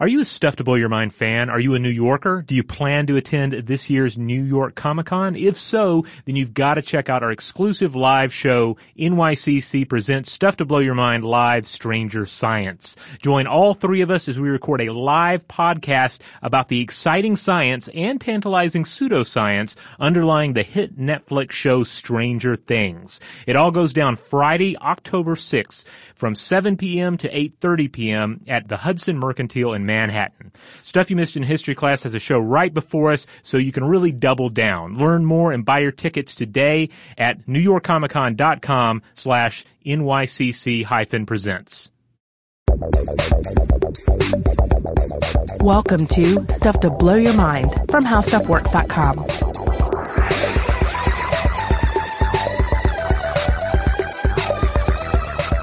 Are you a Stuff to Blow Your Mind fan? Are you a New Yorker? Do you plan to attend this year's New York Comic Con? If so, then you've got to check out our exclusive live show, NYCC Presents Stuff to Blow Your Mind Live Stranger Science. Join all three of us as we record a live podcast about the exciting science and tantalizing pseudoscience underlying the hit Netflix show Stranger Things. It all goes down Friday, October 6th from 7 p.m. to 8.30 p.m. at the Hudson Mercantile in Manhattan. Stuff You Missed in History class has a show right before us, so you can really double down. Learn more and buy your tickets today at newyorkcomiccon.com slash NYCC hyphen presents. Welcome to Stuff to Blow Your Mind from HowStuffWorks.com.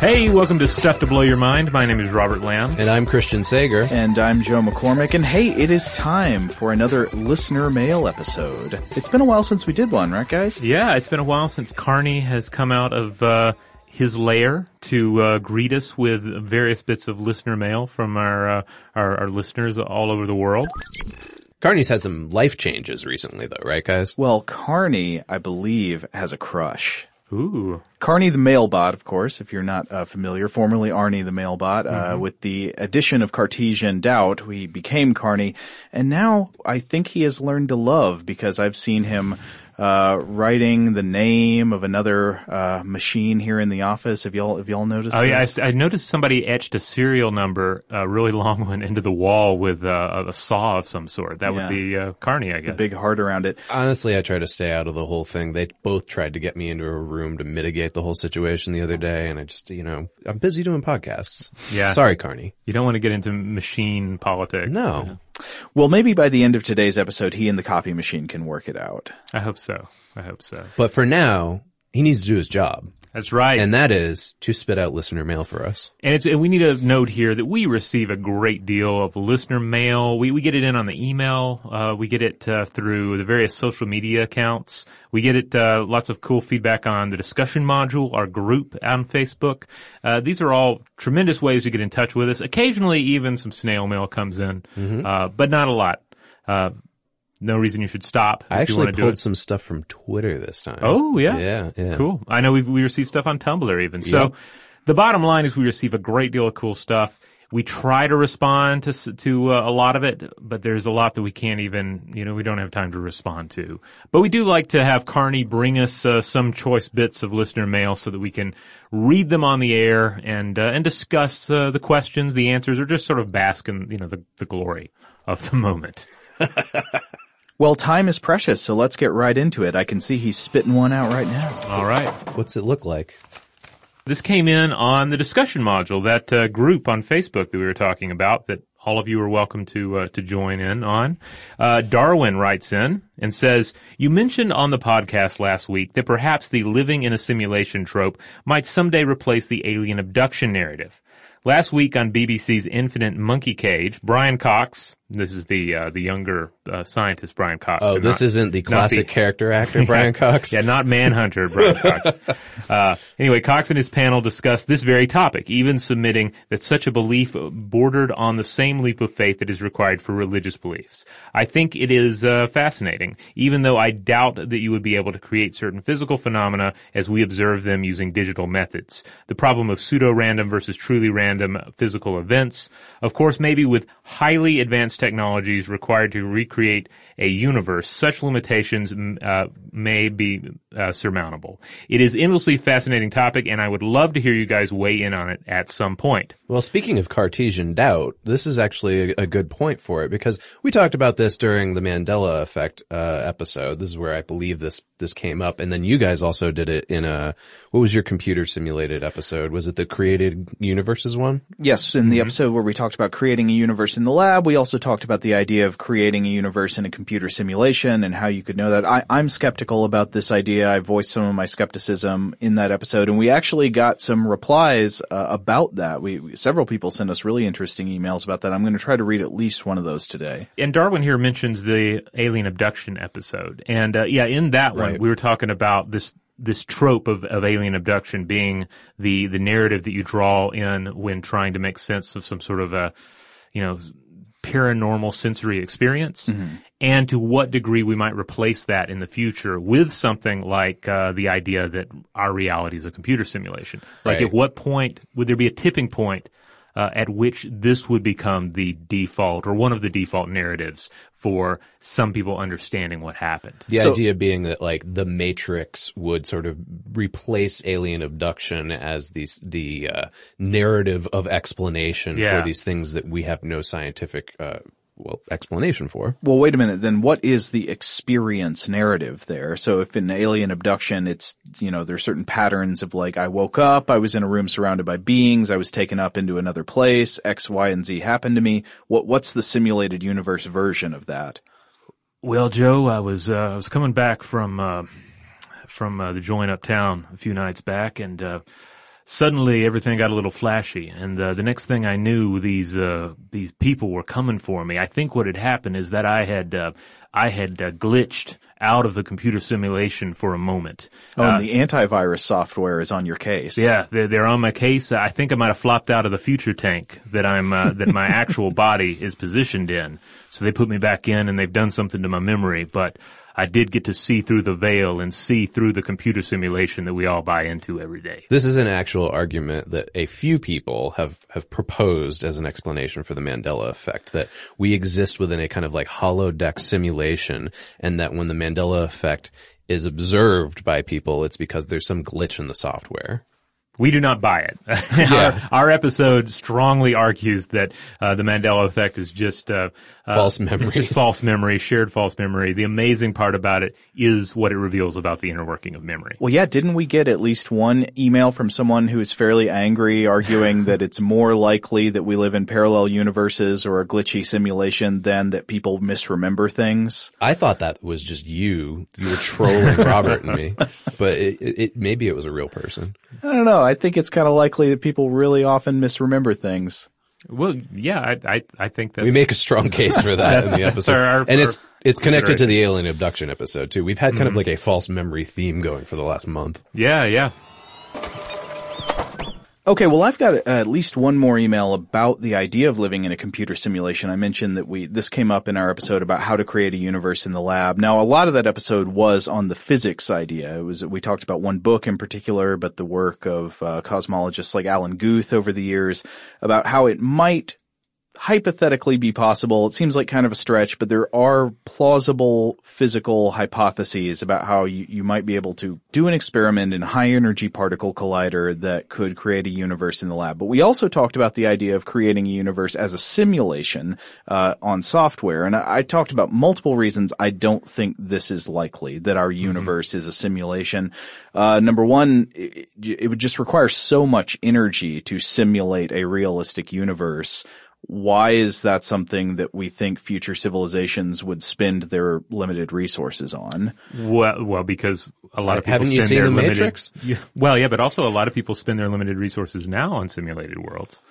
Hey, welcome to Stuff to Blow Your Mind. My name is Robert Lamb. And I'm Christian Sager. And I'm Joe McCormick. And hey, it is time for another listener mail episode. It's been a while since we did one, right guys? Yeah, it's been a while since Karny has come out of, uh, his lair to uh, greet us with various bits of listener mail from our, uh, our, our listeners all over the world. Karny's had some life changes recently, though, right, guys? Well, Karny, I believe, has a crush. Ooh. Karny the Mailbot, of course, if you're not uh, familiar, formerly Arnie the Mailbot. Uh, Mm-hmm. with the addition of Cartesian Doubt, we became Karny, and now I think he has learned to love because I've seen him uh, writing the name of another uh, machine here in the office. Have y'all have y'all noticed? Oh yeah. I, I noticed somebody etched a serial number, a really long one, into the wall with uh, a saw of some sort. That Yeah. would be uh, Karny, I guess. big heart around it. Honestly, I try to stay out of the whole thing. They both tried to get me into a room to mitigate the whole situation the other day, and I just, you know, I'm busy doing podcasts. Yeah. Sorry, Karny. You don't want to get into machine politics. No. Well, maybe by the end of today's episode, he and the copy machine can work it out. I hope so. I hope so. But for now, he needs to do his job. That's right. And that is to spit out listener mail for us. And it's, and we need to note here that we receive a great deal of listener mail. We, we get it in on the email. Uh, we get it, uh, through the various social media accounts. We get it, uh, lots of cool feedback on the discussion module, our group on Facebook. Uh, these are all tremendous ways to get in touch with us. Occasionally even some snail mail comes in, uh, but not a lot. No reason you should stop. I actually want to do pulled some stuff from Twitter this time. Oh yeah, Yeah, yeah. cool. I know we we receive stuff on Tumblr even. So Yep. the bottom line is we receive a great deal of cool stuff. We try to respond to to uh, a lot of it, but there's a lot that we can't even, you know, we don't have time to respond to. But we do like to have Karny bring us uh, some choice bits of listener mail so that we can read them on the air and uh, and discuss uh, the questions, the answers, or just sort of bask in, you know, the the glory of the moment. Well, time is precious, so let's get right into it. I can see he's spitting one out right now. All right. What's it look like? This came in on the discussion module, that uh, group on Facebook that we were talking about that all of you are welcome to uh, to join in on. Uh, Darwin writes in and says, "You mentioned on the podcast last week that perhaps the living in a simulation trope might someday replace the alien abduction narrative." Last week on BBC's Infinite Monkey Cage, Brian Cox, this is the uh, the younger uh, scientist Brian Cox. Oh, this not- isn't the classic character actor, Brian Cox? yeah, not Manhunter, Brian Cox. Uh, anyway, Cox and his panel discussed this very topic, even submitting that such a belief bordered on the same leap of faith that is required for religious beliefs. I think it is uh, fascinating, even though I doubt that you would be able to create certain physical phenomena as we observe them using digital methods. The problem of pseudo-random versus truly random physical events. Of course, maybe with highly advanced technologies required to recreate a universe, such limitations uh, may be uh, surmountable. It is endlessly fascinating topic, and I would love to hear you guys weigh in on it at some point. Well, speaking of Cartesian doubt, this is actually a, a good point for it because we talked about this during the Mandela effect uh, episode. This is where I believe this this came up, and then you guys also did it in a what was your computer simulated episode? Was it the created universes one? Yes, in the episode where we talked about creating a universe in the lab, we also talked about the idea of creating a universe in a computer simulation and how you could know that. I, I'm skeptical about this idea. I voiced some of my skepticism in that episode, and we actually got some replies uh, about that. We, we several people sent us really interesting emails about that. I'm going to try to read at least one of those today. And Darwin here mentions the alien abduction episode, and uh, yeah, in that one Right. we were talking about this this trope of, of alien abduction being the the narrative that you draw in when trying to make sense of some sort of a you know paranormal sensory experience and to what degree we might replace that in the future with something like uh, the idea that our reality is a computer simulation. Like Right. at what point would there be a tipping point uh, at which this would become the default or one of the default narratives for some people understanding what happened? The So- idea being that like the Matrix would sort of replace alien abduction as the the uh, narrative of explanation Yeah. for these things that we have no scientific uh, well explanation for. Well, wait a minute. Then what is the experience narrative there? So if in alien abduction, it's, you know, there's certain patterns of like, I woke up, I was in a room surrounded by beings, I was taken up into another place, X, Y, and Z happened to me. What, what's the simulated universe version of that? Well, Joe, I was uh, I was coming back from uh, from uh, the joint uptown a few nights back, and uh, suddenly everything got a little flashy. And uh, the next thing I knew, these uh, these people were coming for me. I think what had happened is that I had uh, I had uh, glitched out of the computer simulation for a moment. Oh, Uh, and the antivirus software is on your case. yeah, they're, they're on my case. I think I might have flopped out of the future tank that I'm uh, that my actual body is positioned in. So they put me back in, and they've done something to my memory. But I did get to see through the veil and see through the computer simulation that we all buy into every day. This is an actual argument that a few people have, have proposed as an explanation for the Mandela effect, that we exist within a kind of like holodeck simulation and that when the Mandela effect is observed by people, it's because there's some glitch in the software. We do not buy it. Yeah. our, our episode strongly argues that uh, the Mandela effect is just uh, uh, False it's memories. just false memory, shared false memory. The amazing part about it is what it reveals about the inner working of memory. Well, yeah, didn't we get at least one email from someone who is fairly angry arguing that it's more likely that we live in parallel universes or a glitchy simulation than that people misremember things? I thought that was just you. You were trolling Robert and me, but it, it, it maybe it was a real person. I don't know. I think it's kind of likely that people really often misremember things. Well, yeah, I, I, I think that's We make a strong case for that in the episode, that's our- and it's our it's connected to the alien abduction episode too. We've had kind of mm-hmm. like a false memory theme going for the last month. Yeah, yeah. Okay, well, I've got uh, at least one more email about the idea of living in a computer simulation. I mentioned that we this came up in our episode about how to create a universe in the lab. Now, a lot of that episode was on the physics idea. It was we talked about one book in particular, but the work of uh, cosmologists like Alan Guth over the years about how it might hypothetically be possible. It seems like kind of a stretch, but there are plausible physical hypotheses about how you, you might be able to do an experiment in a high energy particle collider that could create a universe in the lab. But we also talked about the idea of creating a universe as a simulation uh, on software. And I, I talked about multiple reasons I don't think this is likely that our universe is a simulation. Uh, number one, it, it would just require so much energy to simulate a realistic universe why is that something that we think future civilizations would spend their limited resources on? Well, well, because a lot of people Haven't spend you seen their The limited. Matrix? Yeah, well, yeah, but also a lot of people spend their limited resources now on simulated worlds.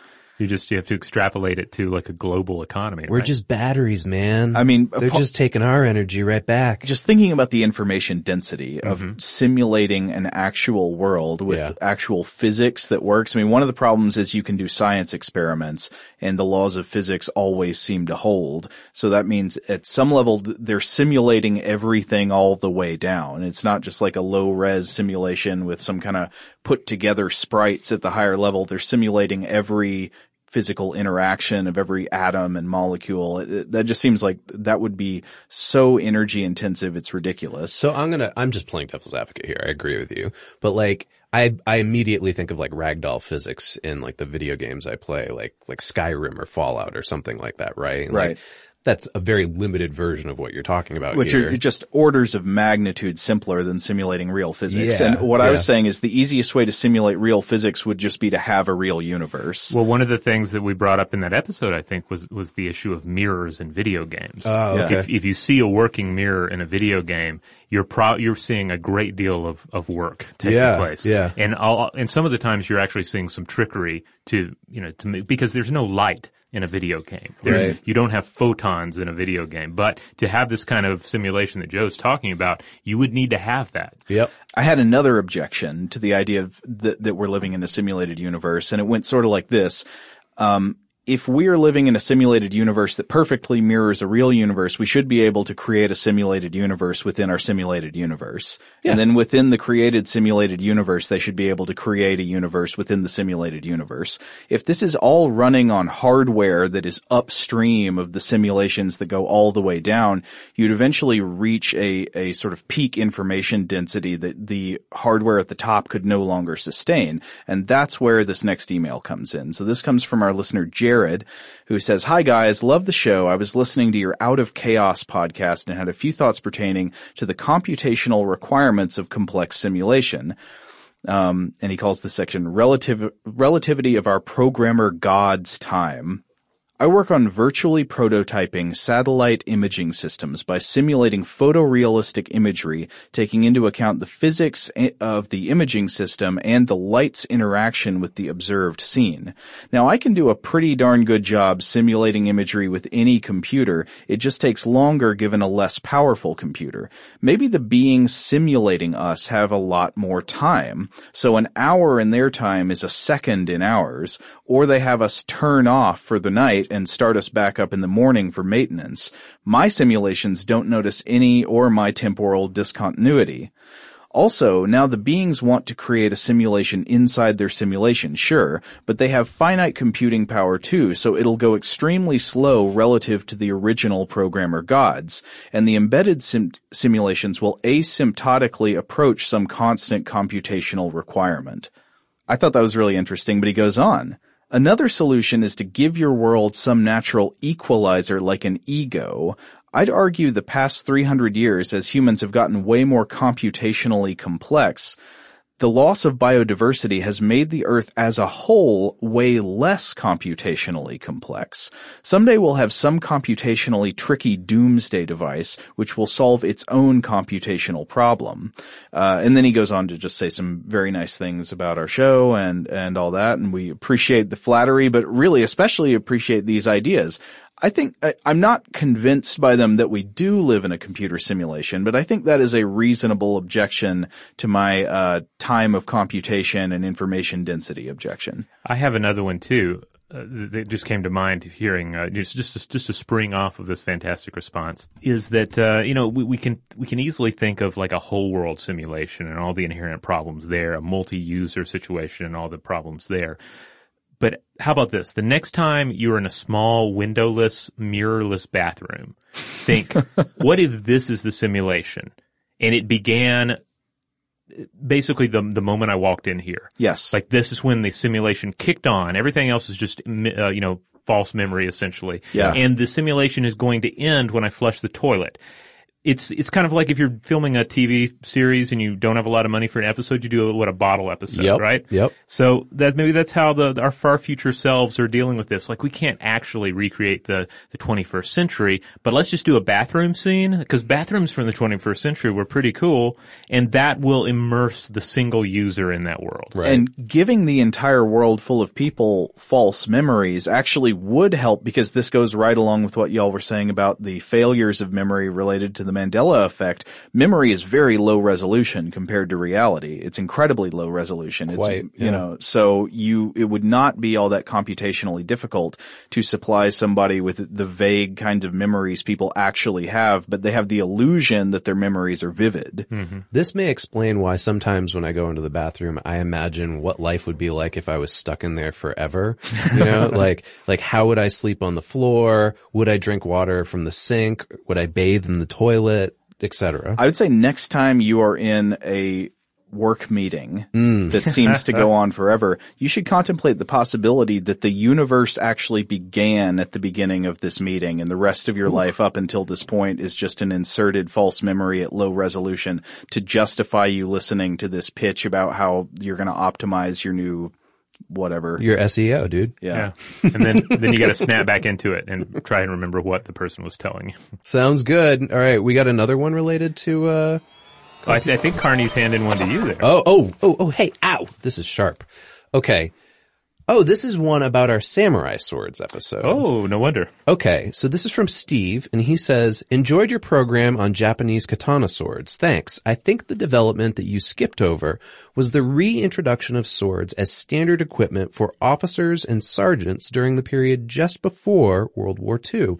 You just you have to extrapolate it to like a global economy. We're right? just batteries, man. I mean, they're pa- just taking our energy right back. Just thinking about the information density of mm-hmm. simulating an actual world with Yeah. actual physics that works. I mean, one of the problems is you can do science experiments and the laws of physics always seem to hold. So that means at some level they're simulating everything all the way down. It's not just like a low res simulation with some kind of put together sprites at the higher level. They're simulating every physical interaction of every atom and molecule. It- it- that just seems like that would be so energy intensive. It's ridiculous. So I'm gonna, I'm just playing devil's advocate here. I agree with you. But like, I, I immediately think of like ragdoll physics in like the video games I play, like, like Skyrim or Fallout or something like that, right? Like, Right. That's a very limited version of what you're talking about which here. are just orders of magnitude simpler than simulating real physics. Yeah, and what I was saying is the easiest way to simulate real physics would just be to have a real universe. Well, one of the things that we brought up in that episode, I think, was was the issue of mirrors in video games. Oh, okay. If, if you see a working mirror in a video game, you're pro- you're seeing a great deal of, of work taking Yeah, place. yeah. And all, and some of the times you're actually seeing some trickery to you know to because there's no light in a video game. Right. You don't have photons in a video game, but to have this kind of simulation that Joe's talking about, you would need to have that. yep. I had another objection to the idea of that, that we're living in a simulated universe, and it went sort of like this. Um, if we are living in a simulated universe that perfectly mirrors a real universe, we should be able to create a simulated universe within our simulated universe. Yeah. And then within the created simulated universe, they should be able to create a universe within the simulated universe. If this is all running on hardware that is upstream of the simulations that go all the way down, you'd eventually reach a, a sort of peak information density that the hardware at the top could no longer sustain. And that's where this next email comes in. So this comes from our listener, Jared, who says, Hi guys, love the show. I was listening to your Out of Chaos podcast and had a few thoughts pertaining to the computational requirements of complex simulation. Um, and he calls this section relative, relativity of our programmer God's time. I work on virtually prototyping satellite imaging systems by simulating photorealistic imagery, taking into account the physics of the imaging system and the light's interaction with the observed scene. Now I can do a pretty darn good job simulating imagery with any computer. It just takes longer given a less powerful computer. Maybe the beings simulating us have a lot more time. So an hour in their time is a second in ours, or they have us turn off for the night and start us back up in the morning for maintenance. My simulations don't notice any or my temporal discontinuity. Also, now the beings want to create a simulation inside their simulation, sure, but they have finite computing power too, so it'll go extremely slow relative to the original programmer gods, and the embedded sim- simulations will asymptotically approach some constant computational requirement. I thought that was really interesting, but he goes on. Another solution is to give your world some natural equalizer like an ego. I'd argue the past 300 years as humans have gotten way more computationally complex, the loss of biodiversity has made the Earth as a whole way less computationally complex. Someday we'll have some computationally tricky doomsday device which will solve its own computational problem. Uh, and then he goes on to just say some very nice things about our show and, and all that, and we appreciate the flattery, but really especially appreciate these ideas. I think I, I'm not convinced by them that we do live in a computer simulation, but I think that is a reasonable objection to my uh, time of computation and information density objection. I have another one too. Uh, that just came to mind hearing uh, just just just to spring off of this fantastic response is that uh, you know we, we can we can easily think of like a whole world simulation and all the inherent problems there, a multi-user situation and all the problems there. But how about this? The next time you're in a small windowless, mirrorless bathroom, think, what if this is the simulation? And it began basically the the moment I walked in here. Yes. Like this is when the simulation kicked on. Everything else is just uh, you know false memory essentially. Yeah. And the simulation is going to end when I flush the toilet. It's it's kind of like if you're filming a TV series and you don't have a lot of money for an episode, you do a, what a bottle episode, Yep, right? yep. So that maybe that's how the our far future selves are dealing with this. Like we can't actually recreate the the 21st century, but let's just do a bathroom scene because bathrooms from the 21st century were pretty cool, and that will immerse the single user in that world. Right. And giving the entire world full of people false memories actually would help because this goes right along with what y'all were saying about the failures of memory related to the Mandela effect. Memory is very low resolution compared to reality. It's incredibly low resolution. Quite, it's, yeah. you know, so you, it would not be all that computationally difficult to supply somebody with the vague kinds of memories people actually have, but they have the illusion that their memories are vivid. Mm-hmm. This may explain why sometimes when I go into the bathroom, I imagine what life would be like if I was stuck in there forever. You know, like, like how would I sleep on the floor? Would I drink water from the sink? Would I bathe in the toilet? Etc. I would say next time you are in a work meeting that seems to go on forever, you should contemplate the possibility that the universe actually began at the beginning of this meeting and the rest of your life up until this point is just an inserted false memory at low resolution to justify you listening to this pitch about how you're going to optimize your new whatever. Your SEO, dude. yeah. Yeah. And then then you got to snap back into it and try and remember what the person was telling you. Sounds good. All right, we got another one related to. uh I, th- I think Karny's handing one to you there. Oh, oh, oh, oh! Hey, ow! This is sharp. Okay. Oh, this is one about our samurai swords episode. Oh, no wonder. Okay, so this is from Steve, and he says, enjoyed your program on Japanese katana swords. Thanks. I think the development that you skipped over was the reintroduction of swords as standard equipment for officers and sergeants during the period just before World War II.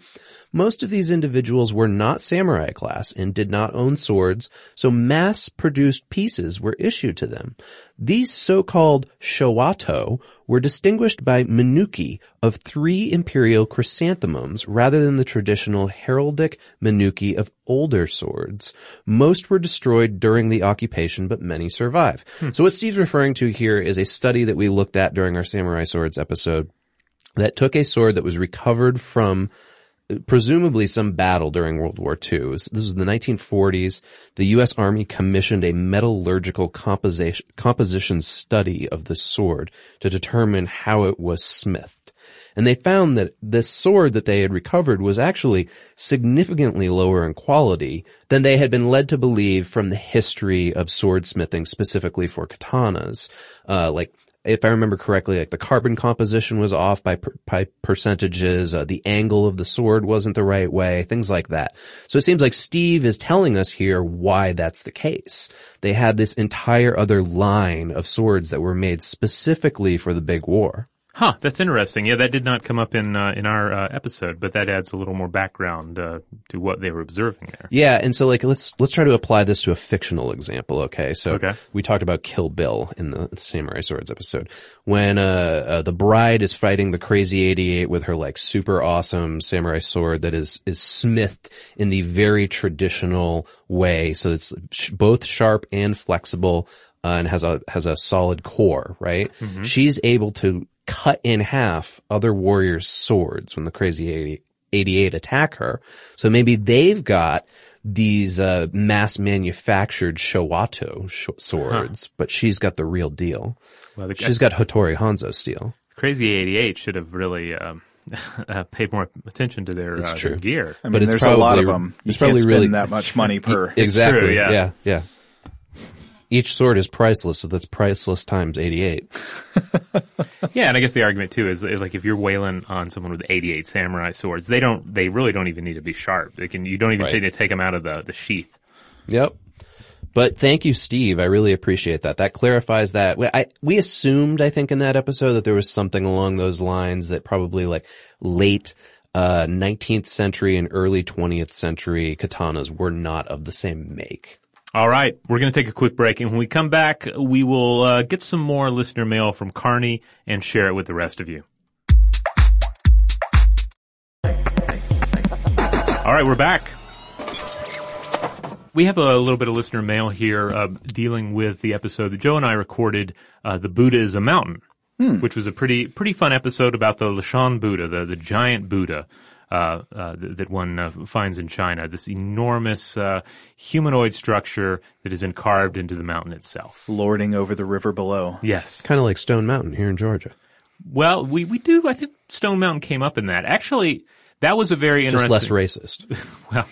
Most of these individuals were not samurai class and did not own swords, so mass-produced pieces were issued to them. These so-called showato were distinguished by menuki of three imperial chrysanthemums rather than the traditional heraldic menuki of older swords. Most were destroyed during the occupation, but many survive. Hmm. So what Steve's referring to here is a study that we looked at during our samurai swords episode that took a sword that was recovered from presumably some battle during World War II. This was the 1940s. The U.S. Army commissioned a metallurgical composition, composition study of the sword to determine how it was smithed. And they found that this sword that they had recovered was actually significantly lower in quality than they had been led to believe from the history of swordsmithing specifically for katanas. Uh, like if I remember correctly, like the carbon composition was off by, per, by percentages, uh, the angle of the sword wasn't the right way, things like that. So it seems like Steve is telling us here why that's the case. They had this entire other line of swords that were made specifically for the big war. Huh, that's interesting. Yeah, that did not come up in uh, in our uh, episode, but that adds a little more background uh, to what they were observing there. Yeah, and so like let's let's try to apply this to a fictional example. Okay, so Okay. we talked about Kill Bill in the Samurai Swords episode when uh, uh the bride is fighting the Crazy Eighty Eight with her like super awesome samurai sword that is is smithed in the very traditional way, so it's sh- both sharp and flexible. Uh, and has a has a solid core, right? She's able to cut in half other warriors' swords when the crazy 80, 88 attack her. So maybe they've got these uh, mass manufactured Showato sh- swords, but she's got the real deal. Well, the, She's got Hattori Hanzo steel. Crazy 88 should have really um, uh, paid more attention to their, It's uh, true. their gear. I mean, But it's there's a lot of probably- them. You it's can't probably spend really- that much money per. exactly. true, yeah. yeah. Yeah. Each sword is priceless, so that's priceless times 88. Yeah, and I guess the argument too is, is like if you're wailing on someone with 88 samurai swords, they don't, they really don't even need to be sharp. They can, you don't even Right. need to take them out of the, the sheath. Yep. But thank you, Steve. I really appreciate that. That clarifies that. We, I, we assumed, I think, in that episode that there was something along those lines that probably like late, uh, 19th century and early 20th century katanas were not of the same make. All right, we're going to take a quick break, and when we come back, we will uh, get some more listener mail from Karny and share it with the rest of you. All right, we're back. We have a little bit of listener mail here uh, dealing with the episode that Joe and I recorded, uh, "The Buddha is a Mountain," which was a pretty pretty fun episode about the Leshan Buddha, the the giant Buddha uh, uh, th- that one uh, finds in China. This enormous uh, humanoid structure that has been carved into the mountain itself. lording over the river below. Yes. Kind of like Stone Mountain here in Georgia. Well, we we do. I think Stone Mountain came up in that. Actually, that was a very Just interesting. less racist. Well,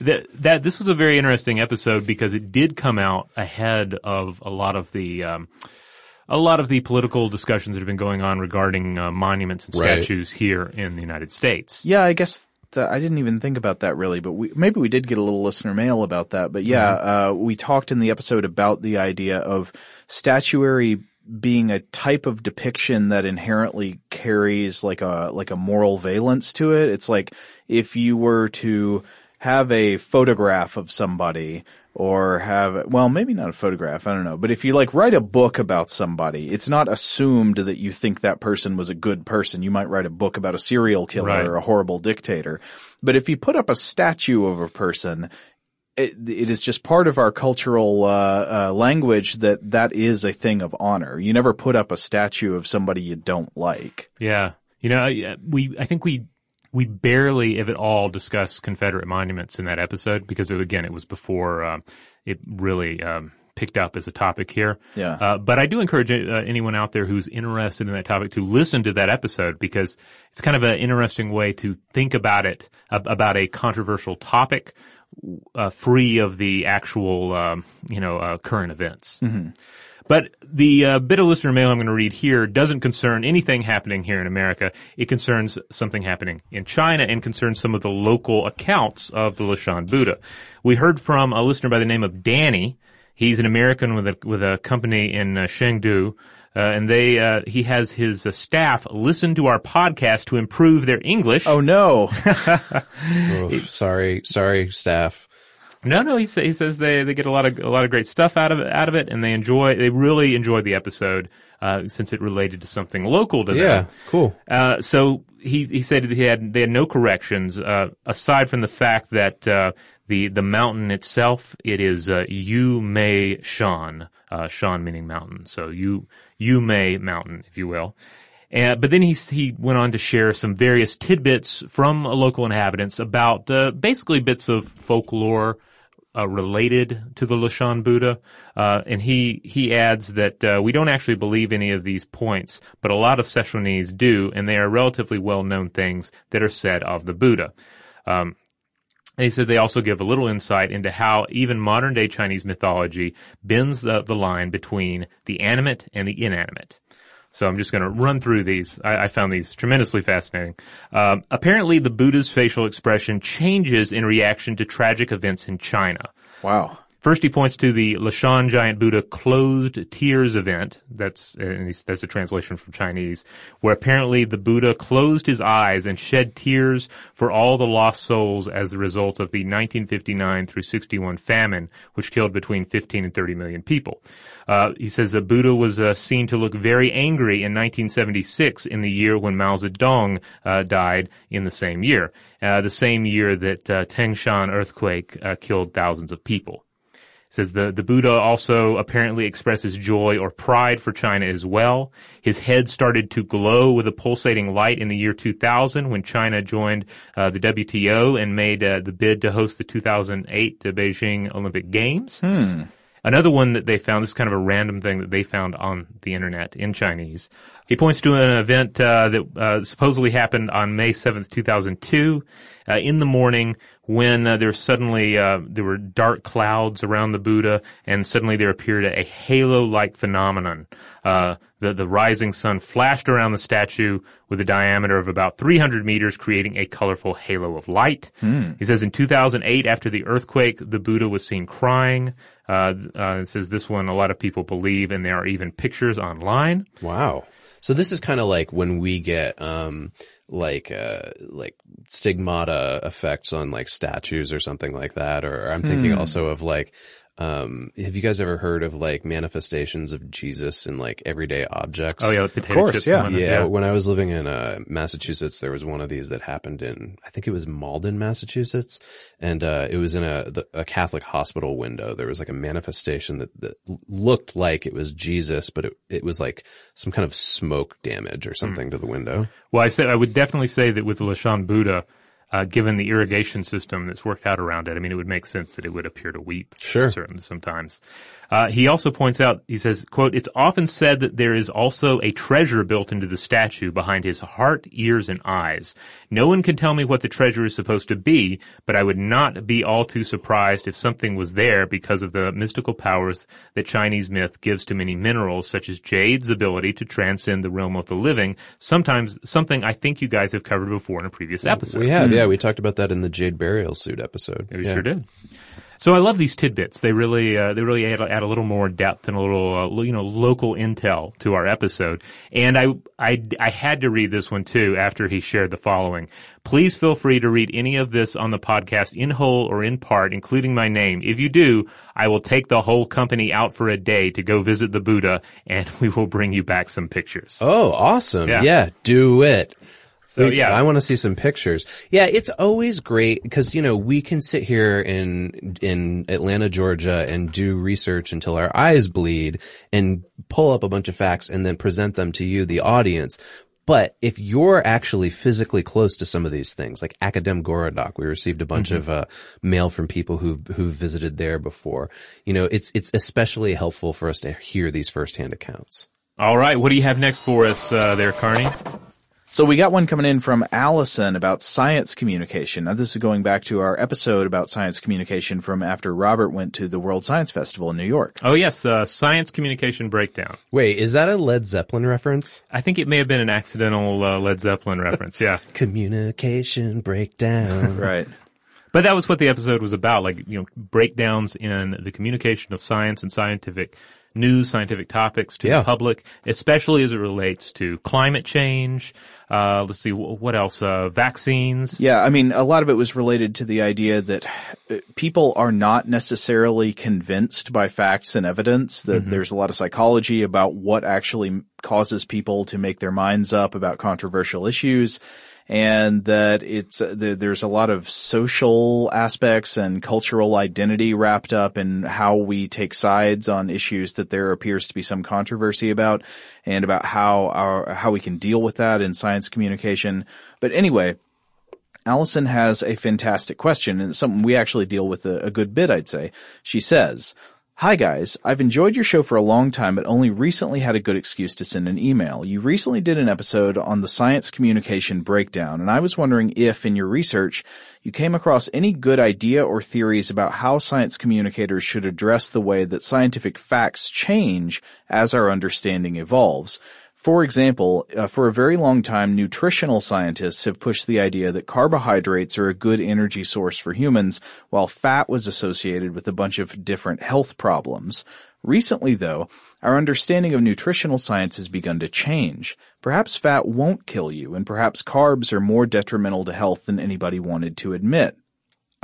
that, that this was a very interesting episode because it did come out ahead of a lot of the um, a lot of the political discussions that have been going on regarding uh, monuments and Right. statues here in the United States. Yeah, I guess that I didn't even think about that really, but we maybe we did get a little listener mail about that. But yeah, uh, we talked in the episode about the idea of statuary being a type of depiction that inherently carries like a like a moral valence to it. It's like if you were to have a photograph of somebody or have well maybe not a photograph i don't know but if you like write a book about somebody it's not assumed that you think that person was a good person you might write a book about a serial killer Right. or a horrible dictator but if you put up a statue of a person it, it is just part of our cultural uh, uh, language that that is a thing of honor. You never put up a statue of somebody you don't like. Yeah, you know, we I think we we barely, if at all, discuss Confederate monuments in that episode because again, it was before um, it really um, picked up as a topic here. Yeah. Uh, but I do encourage uh, anyone out there who's interested in that topic to listen to that episode because it's kind of an interesting way to think about it ab- about a controversial topic. Uh, free of the actual, um, you know, uh, current events. But the uh, bit of listener mail I'm going to read here doesn't concern anything happening here in America. It concerns something happening in China and concerns some of the local accounts of the Leshan Buddha. We heard from a listener by the name of Danny. He's an American with a with a company in uh, Chengdu. Uh, and they, uh, he has his uh, staff listen to our podcast to improve their English. Oh no. Oof, sorry, sorry, staff. No, no, he, say, he says they, they get a lot of a lot of great stuff out of it, out of it, and they enjoy they really enjoyed the episode uh, since it related to something local to them. Yeah, cool. Uh, so he he said he had they had no corrections uh, aside from the fact that uh, the the mountain itself it is uh, Yu Mei Shan, uh, Shan meaning mountain. So you Yu Mei Mountain, if you will. And, but then he he went on to share some various tidbits from local inhabitants about uh, basically bits of folklore uh, related to the Leshan Buddha, uh, and he he adds that uh, we don't actually believe any of these points, but a lot of Szechuanese do, and they are relatively well known things that are said of the Buddha. Um, he said they also give a little insight into how even modern day Chinese mythology bends the, the line between the animate and the inanimate. So I'm just going to run through these. I, I found these tremendously fascinating. Um, apparently, the Buddha's facial expression changes in reaction to tragic events in China. Wow. First, he points to the Leshan Giant Buddha closed tears event. That's that's a translation from Chinese, where apparently the Buddha closed his eyes and shed tears for all the lost souls as a result of the 1959 through 61 famine, which killed between 15 and 30 million people. Uh, he says the Buddha was uh, seen to look very angry in 1976, in the year when Mao Zedong uh, died in the same year, uh, the same year that uh, Tangshan earthquake uh, killed thousands of people says the, the Buddha also apparently expresses joy or pride for China as well. His head started to glow with a pulsating light in the year 2000 when China joined uh, the WTO and made uh, the bid to host the 2008 Beijing Olympic Games. Hmm. Another one that they found, this is kind of a random thing that they found on the internet in Chinese. He points to an event uh, that uh, supposedly happened on May 7th, 2002, uh, in the morning when uh, there suddenly uh, there were dark clouds around the Buddha, and suddenly there appeared a, a halo-like phenomenon. Uh, the the rising sun flashed around the statue with a diameter of about 300 meters, creating a colorful halo of light. He says in 2008, after the earthquake, the Buddha was seen crying. Uh, uh, it says this one a lot of people believe, and there are even pictures online. Wow. So this is kind of like when we get, um, like, uh, like stigmata effects on like statues or something like that. Or I'm thinking also of like, um, have you guys ever heard of like manifestations of Jesus in like everyday objects? Oh yeah, the potato course, chips. yeah. one, Yeah, when I was living in uh, Massachusetts, there was one of these that happened in, I think it was Malden, Massachusetts, and uh, it was in a the, a Catholic hospital window. There was like a manifestation that, that looked like it was Jesus, but it it was like some kind of smoke damage or something to the window. Well, I said I would definitely say that with the Leshan Buddha, uh, given the irrigation system that's worked out around it, I mean, it would make sense that it would appear to weep. Sure. Certainly, sometimes. Uh, he also points out, he says, quote, it's often said that there is also a treasure built into the statue behind his heart, ears, and eyes. No one can tell me what the treasure is supposed to be, but I would not be all too surprised if something was there because of the mystical powers that Chinese myth gives to many minerals, such as jade's ability to transcend the realm of the living, sometimes something I think you guys have covered before in a previous episode. We have, yeah, we talked about that in the Jade Burial Suit episode. We yeah. sure did. So I love these tidbits. They really, uh, they really add, add a little more depth and a little, uh, you know, local intel to our episode. And I, I, I had to read this one too after he shared the following. Please feel free to read any of this on the podcast in whole or in part, including my name. If you do, I will take the whole company out for a day to go visit the Buddha and we will bring you back some pictures. Oh, awesome. Yeah. Yeah, do it. So We- yeah. I want to see some pictures. Yeah, it's always great because you know we can sit here in in Atlanta, Georgia, and do research until our eyes bleed and pull up a bunch of facts and then present them to you, the audience. But if you're actually physically close to some of these things, like Akademgorodok, we received a bunch of uh, mail from people who who visited there before. You know, it's it's especially helpful for us to hear these firsthand accounts. All right. What do you have next for us, uh, there, Karny? So we got one coming in from Allison about science communication. Now this is going back to our episode about science communication from after Robert went to the World Science Festival in New York. Oh yes, uh, science communication breakdown. Wait, is that a Led Zeppelin reference? I think it may have been an accidental uh, Led Zeppelin reference. Yeah, Communication breakdown. Right. but that was what the episode was about. Like you know, breakdowns in the communication of science and scientific news, scientific topics to Yeah. the public, especially as it relates to climate change. Uh, let's see, what else? Uh, vaccines. Yeah, I mean, a lot of it was related to the idea that uh, people are not necessarily convinced by facts and evidence, that there's a lot of psychology about what actually causes people to make their minds up about controversial issues. And that it's, uh, there, there's a lot of social aspects and cultural identity wrapped up in how we take sides on issues that there appears to be some controversy about and about how our, how we can deal with that in science communication. But anyway, Allison has a fantastic question and something we actually deal with a, a good bit, I'd say. She says, Hi guys, I've enjoyed your show for a long time, but only recently had a good excuse to send an email. You recently did an episode on the science communication breakdown, and I was wondering if, in your research, you came across any good idea or theories about how science communicators should address the way that scientific facts change as our understanding evolves. For example, uh, for a very long time, nutritional scientists have pushed the idea that carbohydrates are a good energy source for humans, while fat was associated with a bunch of different health problems. Recently, though, our understanding of nutritional science has begun to change. Perhaps fat won't kill you, and perhaps carbs are more detrimental to health than anybody wanted to admit.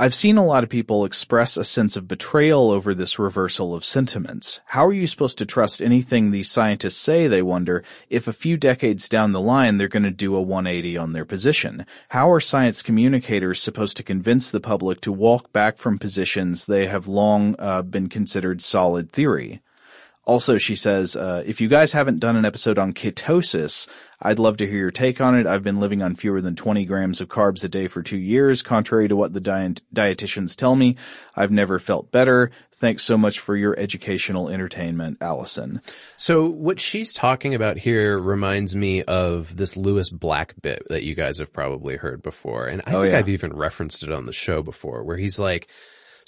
I've seen a lot of people express a sense of betrayal over this reversal of sentiments. How are you supposed to trust anything these scientists say, they wonder, if a few decades down the line they're going to do a 180 on their position? How are science communicators supposed to convince the public to walk back from positions they have long uh, been considered solid theory? Also, she says, uh, if you guys haven't done an episode on ketosis, I'd love to hear your take on it. I've been living on fewer than 20 grams of carbs a day for two years. Contrary to what the diet- dietitians tell me, I've never felt better. Thanks so much for your educational entertainment, Allison. So what she's talking about here reminds me of this Lewis Black bit that you guys have probably heard before. And I Oh, think yeah. I've even referenced it on the show before where he's like,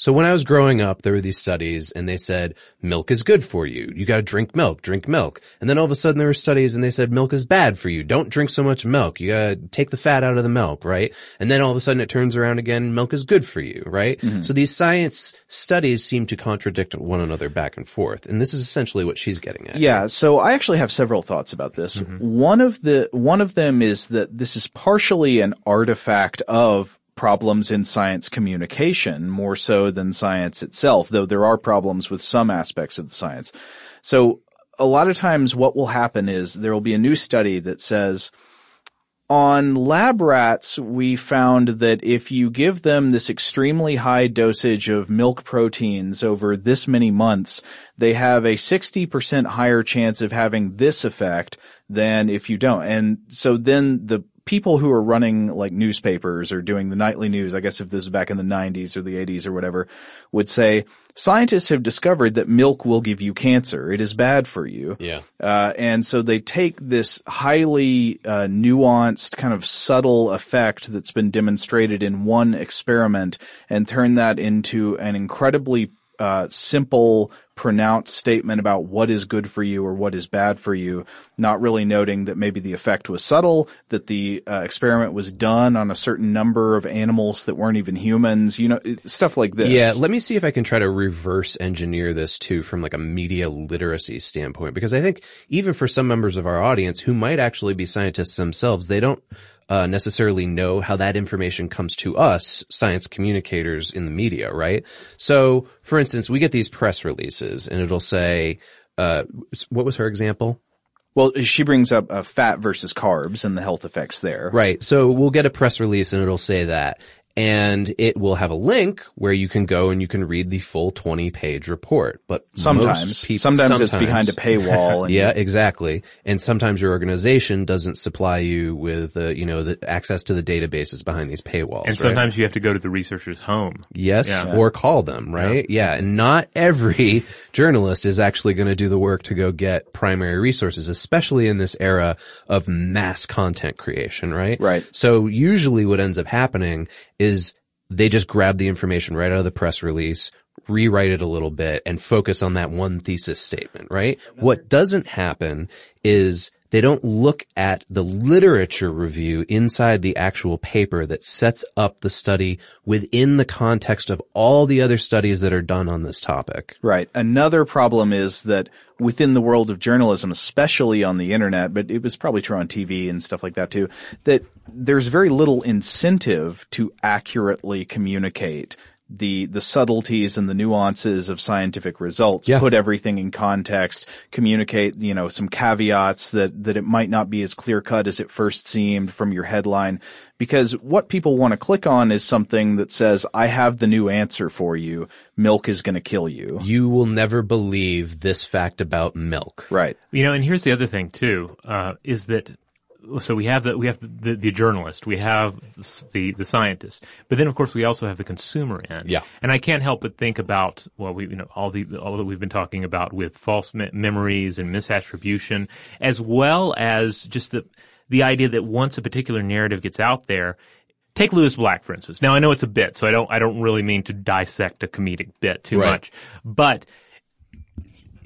so when I was growing up, there were these studies and they said milk is good for you. You gotta drink milk, drink milk. And then all of a sudden there were studies and they said milk is bad for you. Don't drink so much milk. You gotta take the fat out of the milk, right? And then all of a sudden it turns around again, milk is good for you, right? Mm-hmm. So these science studies seem to contradict one another back and forth. And this is essentially what she's getting at. Yeah, so I actually have several thoughts about this. Mm-hmm. One of the one of them is that this is partially an artifact of problems in science communication more so than science itself, though there are problems with some aspects of the science. So a lot of times what will happen is there will be a new study that says on lab rats, we found that if you give them this extremely high dosage of milk proteins over this many months, they have a 60% higher chance of having this effect than if you don't. And so then the people who are running like newspapers or doing the nightly news, I guess if this is back in the 90s or the 80s or whatever, would say, scientists have discovered that milk will give you cancer. It is bad for you. Yeah. Uh, and so they take this highly uh, nuanced, kind of subtle effect that's been demonstrated in one experiment and turn that into an incredibly uh, simple, pronounced statement about what is good for you or what is bad for you, not really noting that maybe the effect was subtle, that the uh, experiment was done on a certain number of animals that weren't even humans, you know, stuff like this. Yeah, let me see if I can try to reverse engineer this too from like a media literacy standpoint because I think even for some members of our audience who might actually be scientists themselves, they don't uh, necessarily know how that information comes to us, science communicators in the media, right? So, for instance, we get these press releases and it'll say, uh, what was her example? Well, she brings up uh, fat versus carbs and the health effects there. Right. So we'll get a press release and it'll say that. And it will have a link where you can go and you can read the full 20 page report. But Sometimes, most peop- sometimes, it's behind a paywall. And yeah, exactly. And sometimes your organization doesn't supply you with, uh, you know, the access to the databases behind these paywalls. And right? sometimes you have to go to the researcher's home. Yes, Yeah. or call them, right? Yeah. and not every journalist is actually going to do the work to go get primary resources, especially in this era of mass content creation, right? Right. So usually what ends up happening is they just grab the information right out of the press release, rewrite it a little bit and focus on that one thesis statement, right? What doesn't happen is they don't look at the literature review inside the actual paper that sets up the study within the context of all the other studies that are done on this topic. Right. Another problem is that within the world of journalism, especially on the internet, but it was probably true on TV and stuff like that too, that there's very little incentive to accurately communicate the, the subtleties and the nuances of scientific results, Yeah. put everything in context, communicate, you know, some caveats that, that it might not be as clear cut as it first seemed from your headline. Because what people want to click on is something that says, I have the new answer for you. Milk is going to kill you. You will never believe this fact about milk. Right. You know, and here's the other thing too, uh, is that so we have the we have the, the, the journalist, we have the the scientist, but then of course we also have the consumer end. Yeah. And I can't help but think about well, we you know all the all that we've been talking about with false me- memories and misattribution, as well as just the the idea that once a particular narrative gets out there. Take Lewis Black, for instance. Now I know it's a bit, so I don't, I don't really mean to dissect a comedic bit too Right. much, but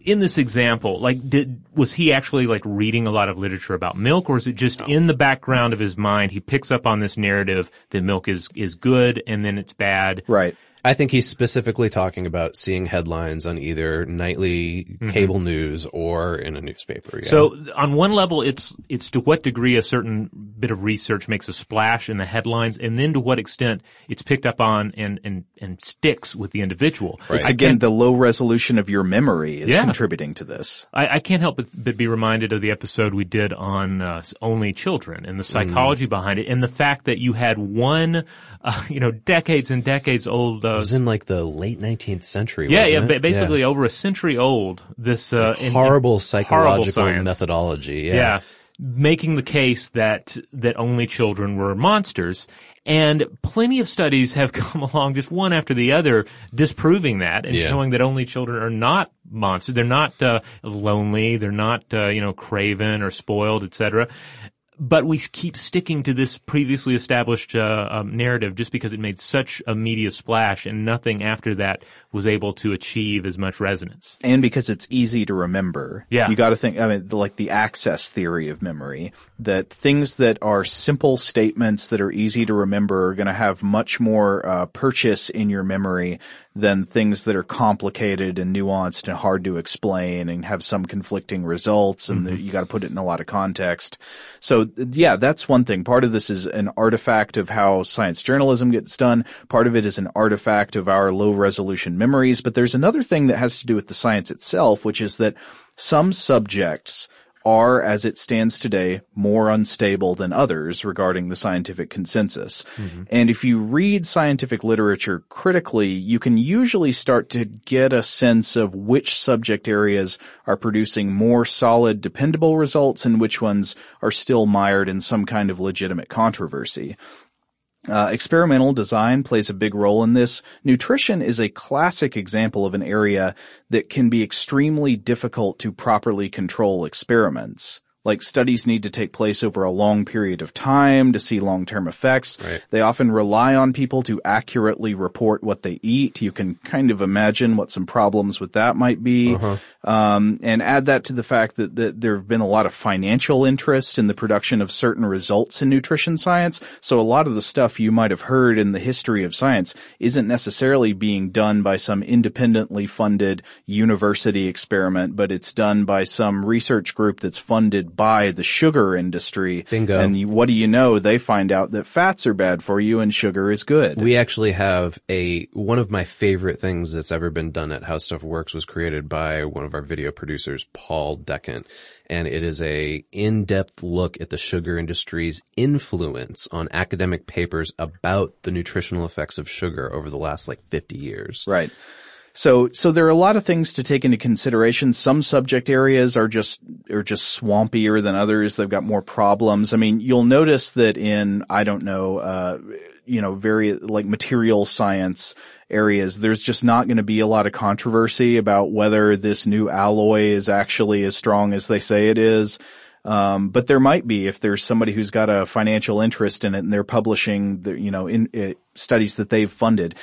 in this example, like, did was he actually like reading a lot of literature about milk, or is it just in the background of his mind he picks up on this narrative that milk is is good and then it's bad? Right. I think he's specifically talking about seeing headlines on either nightly cable news or in a newspaper. Yeah. So on one level, it's it's to what degree a certain bit of research makes a splash in the headlines, and then to what extent it's picked up on and and and sticks with the individual. It's again, the low resolution of your memory is Yeah. contributing to this. I, I can't help but, but be reminded of the episode we did on uh, only children and the psychology behind it, and the fact that you had one, uh, you know, decades and decades old. Uh, it was in like the late 19th century. yeah, yeah, it? ba- basically over a century old. This uh, in- in- horrible psychological science. methodology. Yeah. yeah, making the case that that only children were monsters. And plenty of studies have come along, just one after the other, disproving that and Yeah. showing that only children are not monsters. They're not uh, lonely. They're not, uh, you know, craven or spoiled, etc. But we keep sticking to this previously established uh, um, narrative just because it made such a media splash, and nothing after that was able to achieve as much resonance. And because it's easy to remember. Yeah. You gotta think, I mean, like the access theory of memory, that things that are simple statements that are easy to remember are gonna have much more, uh, purchase in your memory than things that are complicated and nuanced and hard to explain and have some conflicting results and you gotta put it in a lot of context. So yeah, that's one thing. Part of this is an artifact of how science journalism gets done. Part of it is an artifact of our low resolution memories. But there's another thing that has to do with the science itself, which is that some subjects are, as it stands today, more unstable than others regarding the scientific consensus. Mm-hmm. And if you read scientific literature critically, you can usually start to get a sense of which subject areas are producing more solid, dependable results and which ones are still mired in some kind of legitimate controversy. Uh, experimental design plays a big role in this. Nutrition is a classic example of an area that can be extremely difficult to properly control experiments. Like studies need to take place over a long period of time to see long-term effects. Right. They often rely on people to accurately report what they eat. You can kind of imagine what some problems with that might be. Um, and add that to the fact that, that there have been a lot of financial interest in the production of certain results in nutrition science. So a lot of the stuff you might have heard in the history of science isn't necessarily being done by some independently funded university experiment, but it's done by some research group that's funded by the sugar industry. Bingo. And what do you know? They find out that fats are bad for you and sugar is good. We actually have a, one of my favorite things that's ever been done at How Stuff Works was created by one of our video producers, Paul Decant. And it is a in-depth look at the sugar industry's influence on academic papers about the nutritional effects of sugar over the last like 50 years. Right. So, so there are a lot of things to take into consideration. Some subject areas are just, are just swampier than others. They've got more problems. I mean, you'll notice that in, I don't know, uh, you know, very, like material science areas, there's just not going to be a lot of controversy about whether this new alloy is actually as strong as they say it is. Um, but there might be if there's somebody who's got a financial interest in it and they're publishing the, you know, in, uh, studies that they've funded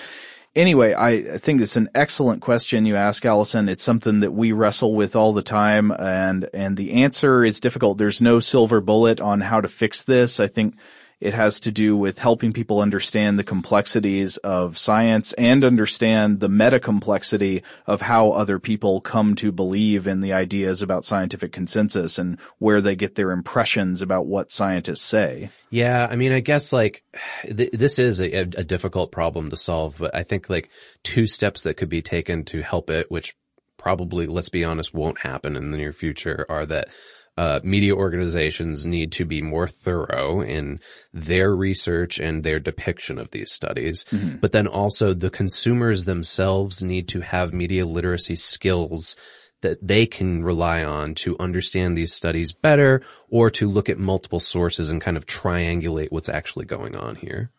anyway, I think it's an excellent question you ask, Allison. It's something that we wrestle with all the time and, and the answer is difficult. There's no silver bullet on how to fix this. I think it has to do with helping people understand the complexities of science and understand the meta complexity of how other people come to believe in the ideas about scientific consensus and where they get their impressions about what scientists say. Yeah, I mean, I guess like th- this is a, a difficult problem to solve, but I think like two steps that could be taken to help it, which probably, let's be honest, won't happen in the near future are that uh, media organizations need to be more thorough in their research and their depiction of these studies. Mm-hmm. But then also the consumers themselves need to have media literacy skills that they can rely on to understand these studies better or to look at multiple sources and kind of triangulate what's actually going on here.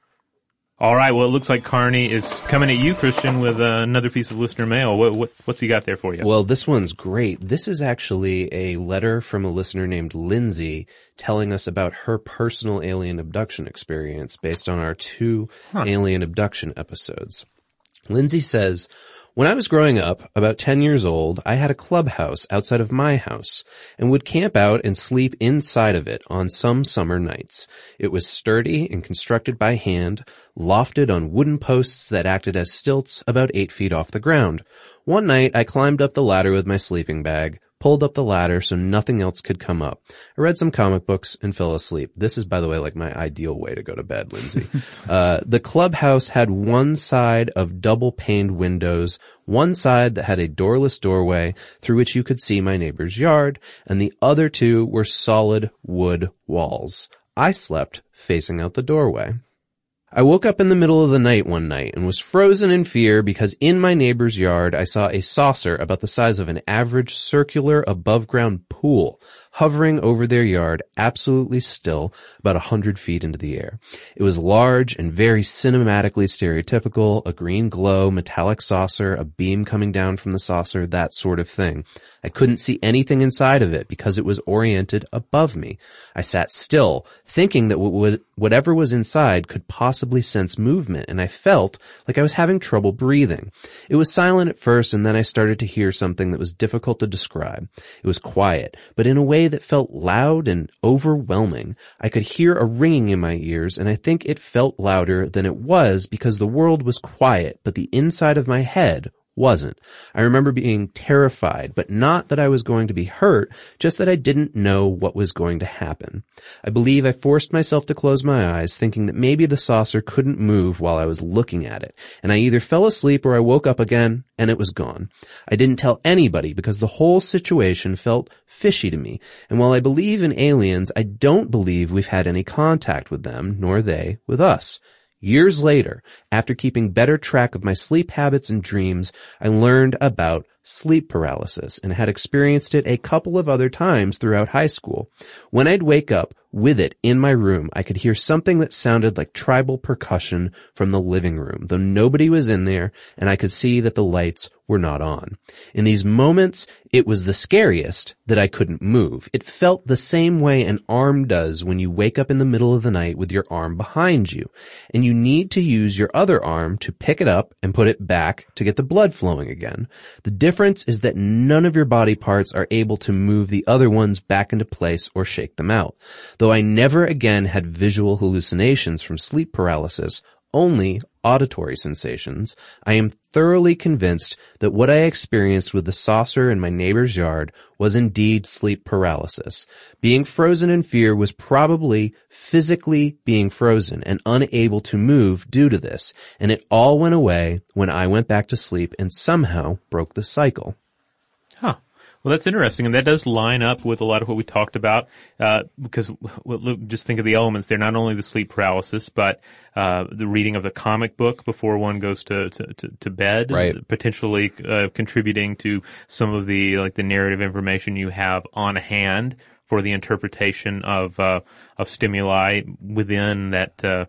All right. Well, it looks like Karny is coming at you, Christian, with uh, another piece of listener mail. What, what, what's he got there for you? Well, this one's great. This is actually a letter from a listener named Lindsay telling us about her personal alien abduction experience based on our two huh. alien abduction episodes. Lindsay says, when I was growing up, about 10 years old, I had a clubhouse outside of my house and would camp out and sleep inside of it on some summer nights. It was sturdy and constructed by hand, lofted on wooden posts that acted as stilts about eight feet off the ground. One night I climbed up the ladder with my sleeping bag, pulled up the ladder so nothing else could come up. I read some comic books and fell asleep. This is, by the way, like my ideal way to go to bed, Lindsay. uh, the clubhouse had one side of double paned windows, one side that had a doorless doorway through which you could see my neighbor's yard, and the other two were solid wood walls. I slept facing out the doorway. I woke up in the middle of the night one night and was frozen in fear because in my neighbor's yard I saw a saucer about the size of an average circular above ground pool hovering over their yard, absolutely still, about a hundred feet into the air. It was large and very cinematically stereotypical, a green glow, metallic saucer, a beam coming down from the saucer, that sort of thing. I couldn't see anything inside of it because it was oriented above me. I sat still, thinking that whatever was inside could possibly sense movement, and I felt like I was having trouble breathing. It was silent at first, and then I started to hear something that was difficult to describe. It was quiet, but in a way that felt loud and overwhelming. I could hear a ringing in my ears, and I think it felt louder than it was because the world was quiet, but the inside of my head wasn't. I remember being terrified, but not that I was going to be hurt, just that I didn't know what was going to happen. I believe I forced myself to close my eyes, thinking that maybe the saucer couldn't move while I was looking at it, and I either fell asleep or I woke up again, and it was gone. I didn't tell anybody because the whole situation felt fishy to me, and while I believe in aliens, I don't believe we've had any contact with them, nor they with us. Years later, after keeping better track of my sleep habits and dreams, I learned about sleep paralysis and had experienced it a couple of other times throughout high school. When I'd wake up with it in my room, I could hear something that sounded like tribal percussion from the living room, though nobody was in there and I could see that the lights were not on. In these moments, it was the scariest that I couldn't move. It felt the same way an arm does when you wake up in the middle of the night with your arm behind you, and you need to use your other arm to pick it up and put it back to get the blood flowing again. The difference is that none of your body parts are able to move the other ones back into place or shake them out. Though I never again had visual hallucinations from sleep paralysis, only auditory sensations, I am thoroughly convinced that what I experienced with the saucer in my neighbor's yard was indeed sleep paralysis. Being frozen in fear was probably physically being frozen and unable to move due to this, and it all went away when I went back to sleep and somehow broke the cycle. Huh. Well, that's interesting, and that does line up with a lot of what we talked about. Uh, because just think of the elements there. Not only the sleep paralysis, but uh, the reading of the comic book before one goes to to, to, to bed, Right. Potentially uh, contributing to some of the like the narrative information you have on hand for the interpretation of uh, of stimuli within that.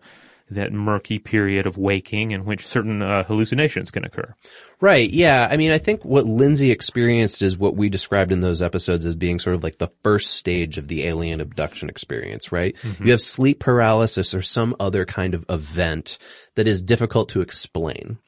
That murky period of waking in which certain uh, hallucinations can occur. Right. Yeah. I mean, I think what Lindsay experienced is what we described in those episodes as being sort of like the first stage of the alien abduction experience, right? You have sleep paralysis or some other kind of event that is difficult to explain.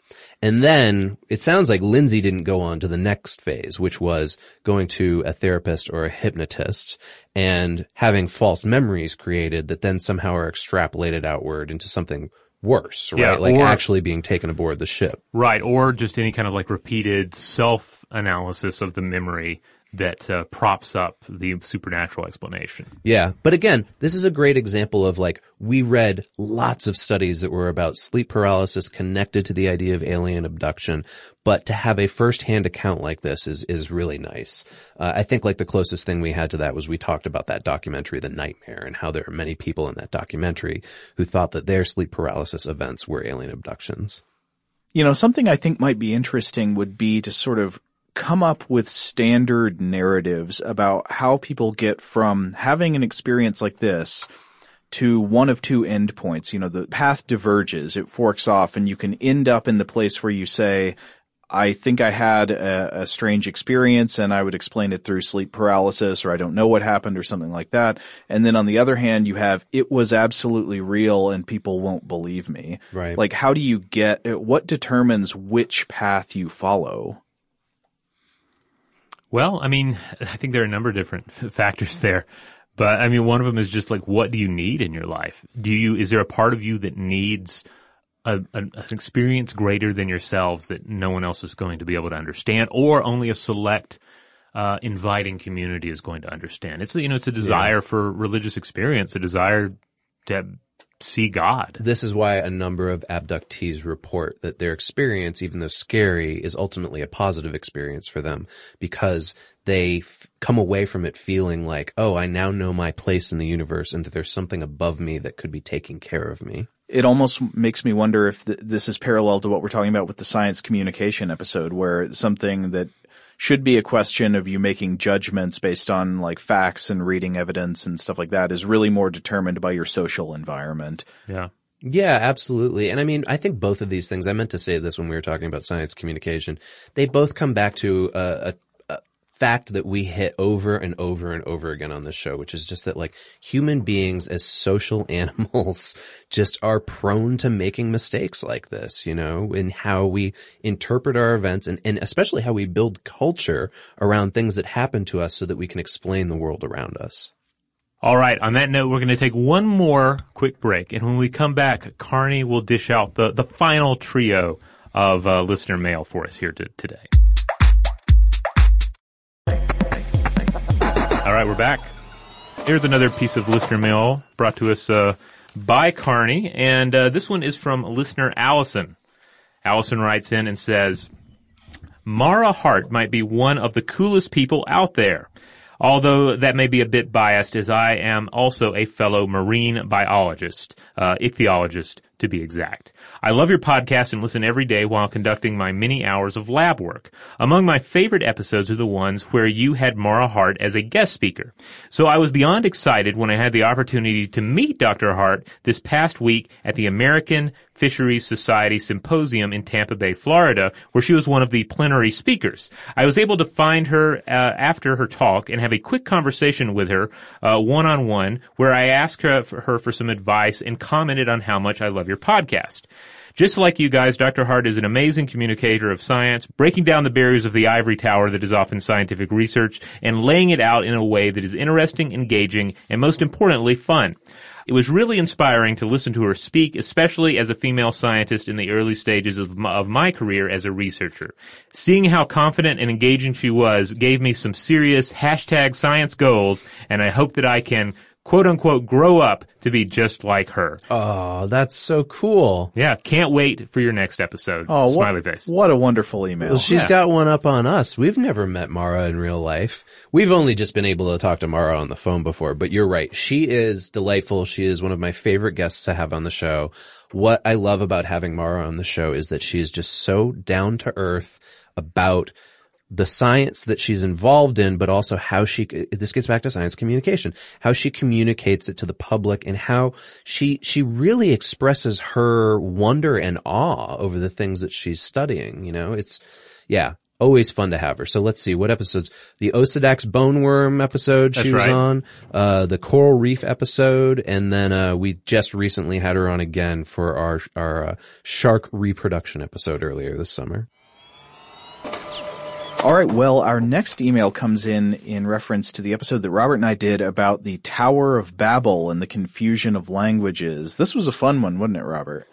And then it sounds like Lindsay didn't go on to the next phase, which was going to a therapist or a hypnotist and having false memories created that then somehow are extrapolated outward into something worse, right? Yeah, like or- actually being taken aboard the ship. Right, or just any kind of like repeated self analysis of the memory that uh, props up the supernatural explanation. Yeah. But again, this is a great example of like, we read lots of studies that were about sleep paralysis connected to the idea of alien abduction, but to have a first-hand account like this is, is really nice. Uh, I think like the closest thing we had to that was we talked about that documentary, The Nightmare, and how there are many people in that documentary who thought that their sleep paralysis events were alien abductions. You know, something I think might be interesting would be to sort of come up with standard narratives about how people get from having an experience like this to one of two endpoints. You know, the path diverges, it forks off, and you can end up in the place where you say, I think I had a, a strange experience and I would explain it through sleep paralysis or I don't know what happened or something like that. And then on the other hand, you have it was absolutely real and people won't believe me. Right. Like how do you get, what determines which path you follow? Well, I mean, I think there are a number of different factors there. But I mean, one of them is just like, what do you need in your life? Do you, is there a part of you that needs a, an, an experience greater than yourselves that no one else is going to be able to understand or only a select, uh, inviting community is going to understand? It's, a- you know, it's a desire for religious experience, a desire to see God. This is why a number of abductees report that their experience, even though scary, is ultimately a positive experience for them because they f- come away from it feeling like, oh, I now know my place in the universe and that there's something above me that could be taking care of me. It almost makes me wonder if th- this is parallel to what we're talking about with the science communication episode where something that should be a question of you making judgments based on like facts and reading evidence and stuff like that is really more determined by your social environment. Yeah. Yeah, absolutely. And I mean, I think both of these things, I meant to say this when we were talking about science communication, they both come back to a, a, a fact that we hit over and over and over again on this show, which is just that like human beings as social animals just are prone to making mistakes like this, you know, in how we interpret our events and, and especially how we build culture around things that happen to us so that we can explain the world around us. All right. On that note, we're going to take one more quick break, and when we come back, Karny will dish out the the final trio of uh, listener mail for us here to, today. All right, we're back. Here's another piece of listener mail brought to us uh, by Karny, and uh, this one is from listener Allison. Allison writes in and says, Marah Hardt might be one of the coolest people out there. Although that may be a bit biased as I am also a fellow marine biologist, uh, ichthyologist to be exact. I love your podcast and listen every day while conducting my many hours of lab work. Among my favorite episodes are the ones where you had Marah Hardt as a guest speaker. So I was beyond excited when I had the opportunity to meet Dr. Hardt this past week at the American Fisheries Society Symposium in Tampa Bay, Florida, where she was one of the plenary speakers. I was able to find her uh, after her talk and have a quick conversation with her one on one, where I asked her for, her for some advice and commented on how much I love your podcast. Just like you guys, Dr. Hardt is an amazing communicator of science, breaking down the barriers of the ivory tower that is often scientific research and laying it out in a way that is interesting, engaging, and most importantly, fun. It was really inspiring to listen to her speak, especially as a female scientist in the early stages of my, of my career as a researcher. Seeing how confident and engaging she was gave me some serious hashtag science goals, and I hope that I can quote unquote grow up to be just like her. Oh, that's so cool. Yeah, can't wait for your next episode. Oh, Smiley what, face. What a wonderful email. Well, she's Yeah. got one up on us. We've never met Marah in real life. We've only just been able to talk to Marah on the phone before, but you're right. She is delightful. She is one of my favorite guests to have on the show. What I love about having Marah on the show is that she is just so down to earth about the science that she's involved in, but also how she, this gets back to science communication, how she communicates it to the public and how she, she really expresses her wonder and awe over the things that she's studying. You know, it's, yeah, always fun to have her. So let's see what episodes, the Osedax bone worm episode she That's was right. on, uh, the coral reef episode, and then, uh, we just recently had her on again for our, our, uh, shark reproduction episode earlier this summer. All right. Well, our next email comes in in reference to the episode that Robert and I did about the Tower of Babel and the confusion of languages. This was a fun one, wasn't it, Robert?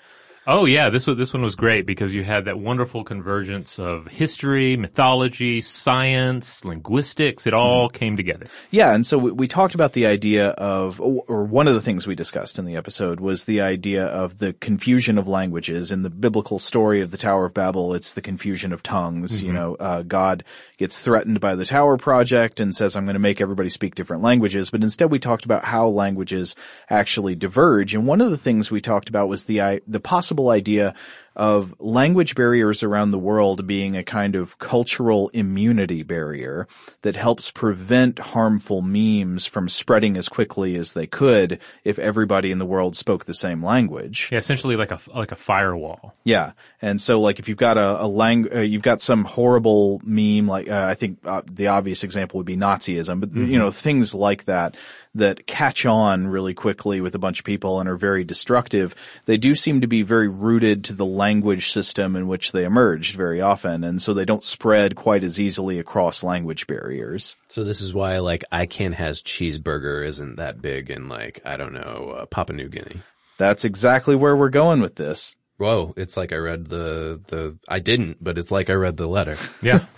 Oh yeah, this one this one was great because you had that wonderful convergence of history, mythology, science, linguistics. It all came together. Yeah, and so we, we talked about the idea of, or one of the things we discussed in the episode was the idea of the confusion of languages. In the biblical story of the Tower of Babel, it's the confusion of tongues. You know, uh, God gets threatened by the Tower Project and says, I'm going to make everybody speak different languages. But instead we talked about how languages actually diverge. And one of the things we talked about was the, the possible idea of language barriers around the world being a kind of cultural immunity barrier that helps prevent harmful memes from spreading as quickly as they could if everybody in the world spoke the same language. Yeah, essentially like a like a firewall. Yeah. And so like if you've got a, a lang, uh, you've got some horrible meme, like, uh, I think uh, the obvious example would be Nazism, but you know, things like that that catch on really quickly with a bunch of people and are very destructive. They do seem to be very rooted to the language system in which they emerged very often. And so they don't spread quite as easily across language barriers. So this is why like I can't has cheeseburger isn't that big in like, I don't know, uh, Papua New Guinea. That's exactly where we're going with this. Whoa, it's like I read the, the, I didn't, but it's like I read the letter. Yeah.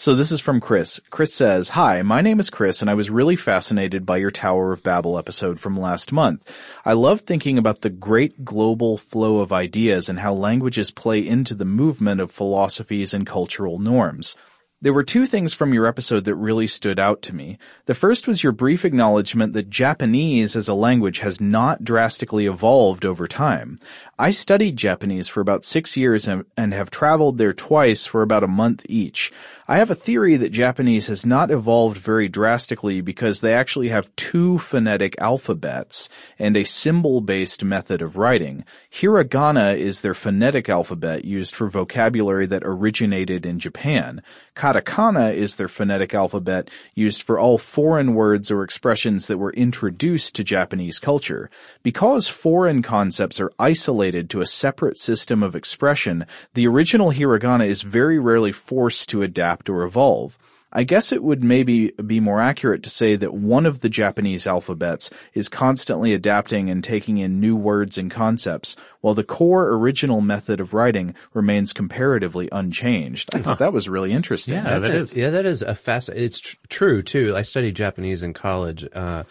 So this is from Chris. Chris says, Hi, my name is Chris and I was really fascinated by your Tower of Babel episode from last month. I love thinking about the great global flow of ideas and how languages play into the movement of philosophies and cultural norms. There were two things from your episode that really stood out to me. The first was your brief acknowledgement that Japanese as a language has not drastically evolved over time. I studied Japanese for about six years and, and have traveled there twice for about a month each. I have a theory that Japanese has not evolved very drastically because they actually have two phonetic alphabets and a symbol-based method of writing. Hiragana is their phonetic alphabet used for vocabulary that originated in Japan. Katakana is their phonetic alphabet used for all foreign words or expressions that were introduced to Japanese culture. Because foreign concepts are isolated to a separate system of expression, the original hiragana is very rarely forced to adapt or evolve. I guess it would maybe be more accurate to say that one of the Japanese alphabets is constantly adapting and taking in new words and concepts, while the core original method of writing remains comparatively unchanged. I thought that was really interesting. Yeah, That's that a- is. Yeah, that is a fast. It's tr- true too. I studied Japanese in college. Uh,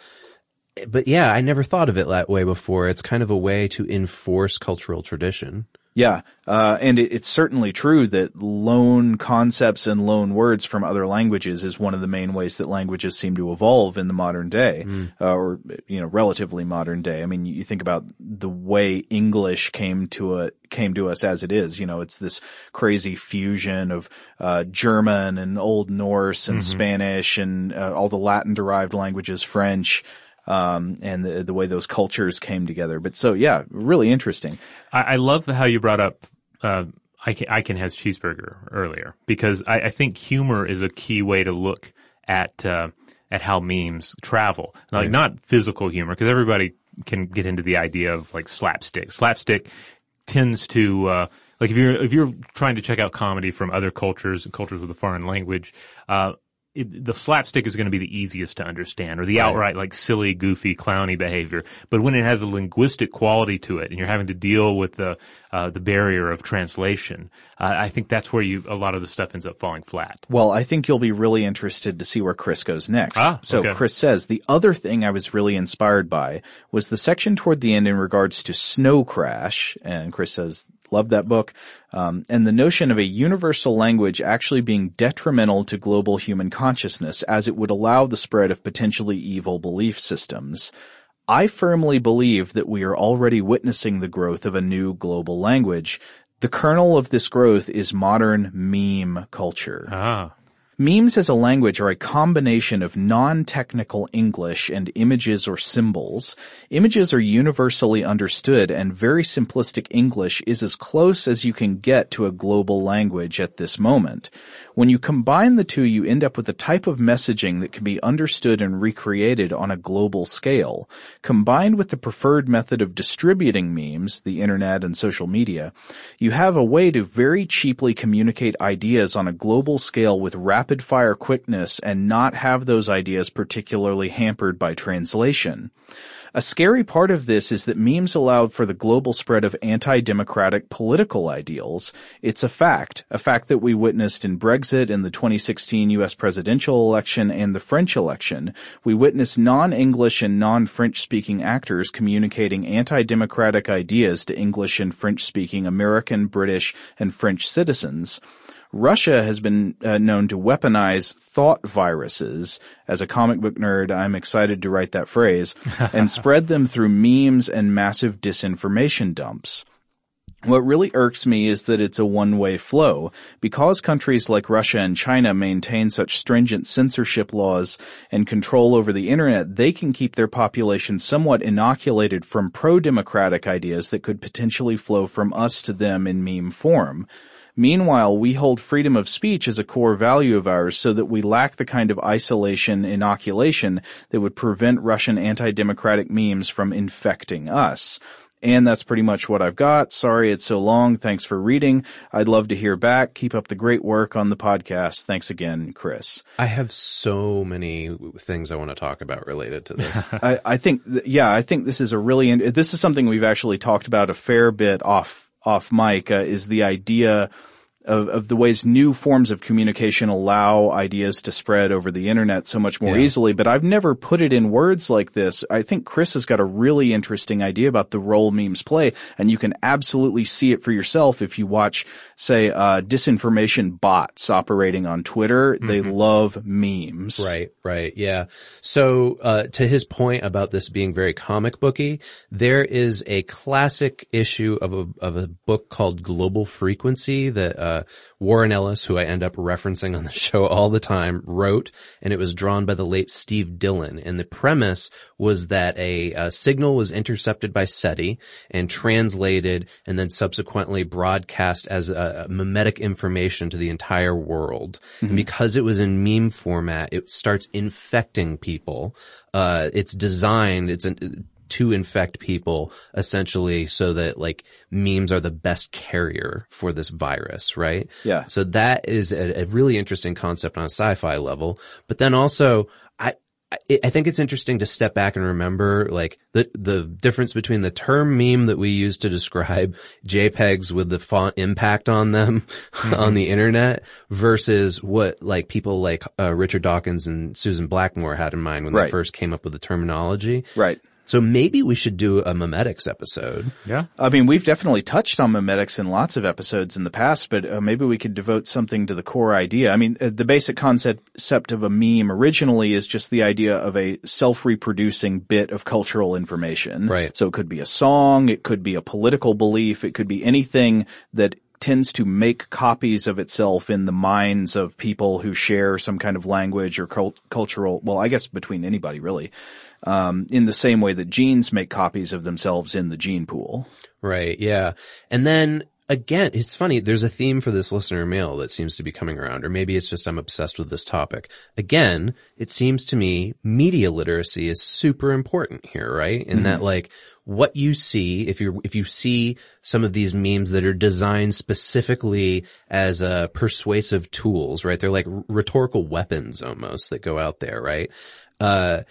but yeah, I never thought of it that way before. It's kind of a way to enforce cultural tradition. Yeah, uh, and it, it's certainly true that loan concepts and loan words from other languages is one of the main ways that languages seem to evolve in the modern day, uh, or you know, relatively modern day. I mean, you think about the way English came to a came to us as it is. You know, it's this crazy fusion of uh, German and Old Norse and Spanish and uh, all the Latin derived languages, French. Um, and the, the way those cultures came together. But so, yeah, really interesting. I, I love how you brought up uh, I can, I can has cheeseburger earlier because I, I think humor is a key way to look at uh, at how memes travel. Like not physical humor because everybody can get into the idea of like slapstick. Slapstick tends to uh, like if you're if you're trying to check out comedy from other cultures and cultures with a foreign language. Uh, it, the slapstick is going to be the easiest to understand, or the outright like silly, goofy, clowny behavior. But when it has a linguistic quality to it, and you're having to deal with the uh, the barrier of translation, uh, I think that's where you a lot of the stuff ends up falling flat. Well, I think you'll be really interested to see where Chris goes next. Ah, so okay. Chris says the other thing I was really inspired by was the section toward the end in regards to Snow Crash, and Chris says Love that book. Um, and the notion of a universal language actually being detrimental to global human consciousness as it would allow the spread of potentially evil belief systems. I firmly believe that we are already witnessing the growth of a new global language. The kernel of this growth is modern meme culture. Ah, Memes as a language are a combination of non-technical English and images or symbols. Images are universally understood and very simplistic English is as close as you can get to a global language at this moment. When you combine the two, you end up with a type of messaging that can be understood and recreated on a global scale. Combined with the preferred method of distributing memes, the internet and social media, you have a way to very cheaply communicate ideas on a global scale with rapid fire quickness and not have those ideas particularly hampered by translation. A scary part of this is that memes allowed for the global spread of anti-democratic political ideals. It's a fact, a fact that we witnessed in Brexit in the 2016 US presidential election and the French election. We witnessed non-English and non-French speaking actors communicating anti-democratic ideas to English and French speaking American, British, and French citizens. Russia has been uh, known to weaponize thought viruses. As a comic book nerd, I'm excited to write that phrase and spread them through memes and massive disinformation dumps. What really irks me is that it's a one-way flow. Because countries like Russia and China maintain such stringent censorship laws and control over the internet, they can keep their population somewhat inoculated from pro-democratic ideas that could potentially flow from us to them in meme form. Meanwhile, we hold freedom of speech as a core value of ours so that we lack the kind of isolation inoculation that would prevent Russian anti-democratic memes from infecting us. And that's pretty much what I've got. Sorry it's so long. Thanks for reading. I'd love to hear back. Keep up the great work on the podcast. Thanks again, Chris. I have so many things I want to talk about related to this. I, I think, yeah, I think this is a really, this is something we've actually talked about a fair bit off, off mic, uh, is the idea of, of the ways new forms of communication allow ideas to spread over the internet so much more Yeah. easily, but I've never put it in words like this. I think Chris has got a really interesting idea about the role memes play, and you can absolutely see it for yourself if you watch, say, uh, disinformation bots operating on Twitter. They love memes. Right, right, yeah. So, uh, to his point about this being very comic booky, there is a classic issue of a, of a book called Global Frequency that, uh, Warren Ellis, who I end up referencing on the show all the time, wrote, and it was drawn by the late Steve Dillon. And the premise was that a, uh signal was intercepted by SETI and translated and then subsequently broadcast as a, a memetic information to the entire world. And because it was in meme format, it starts infecting people. Uh, it's designed, it's an, to infect people essentially so that like memes are the best carrier for this virus, right? Yeah. So that is a, a really interesting concept on a sci-fi level. But then also, I, I I think it's interesting to step back and remember like the, the difference between the term meme that we use to describe JPEGs with the font impact on them on the internet versus what like people like uh, Richard Dawkins and Susan Blackmore had in mind when Right. they first came up with the terminology. Right. So maybe we should do a memetics episode. yeah. I mean, we've definitely touched on memetics in lots of episodes in the past, but uh, maybe we could devote something to the core idea. I mean, uh, the basic concept of a meme originally is just the idea of a self-reproducing bit of cultural information. Right. So it could be a song, it could be a political belief, it could be anything that tends to make copies of itself in the minds of people who share some kind of language or cult- cultural, well, I guess between anybody really, um, in the same way that genes make copies of themselves in the gene pool. Right. Yeah. And then again, it's funny. There's a theme for this listener mail that seems to be coming around, or maybe it's just I'm obsessed with this topic. Again, it seems to me media literacy is super important here, right? In that like what you see, if you if you see some of these memes that are designed specifically as uh, persuasive tools, right? They're like rhetorical weapons almost that go out there, right? Uh,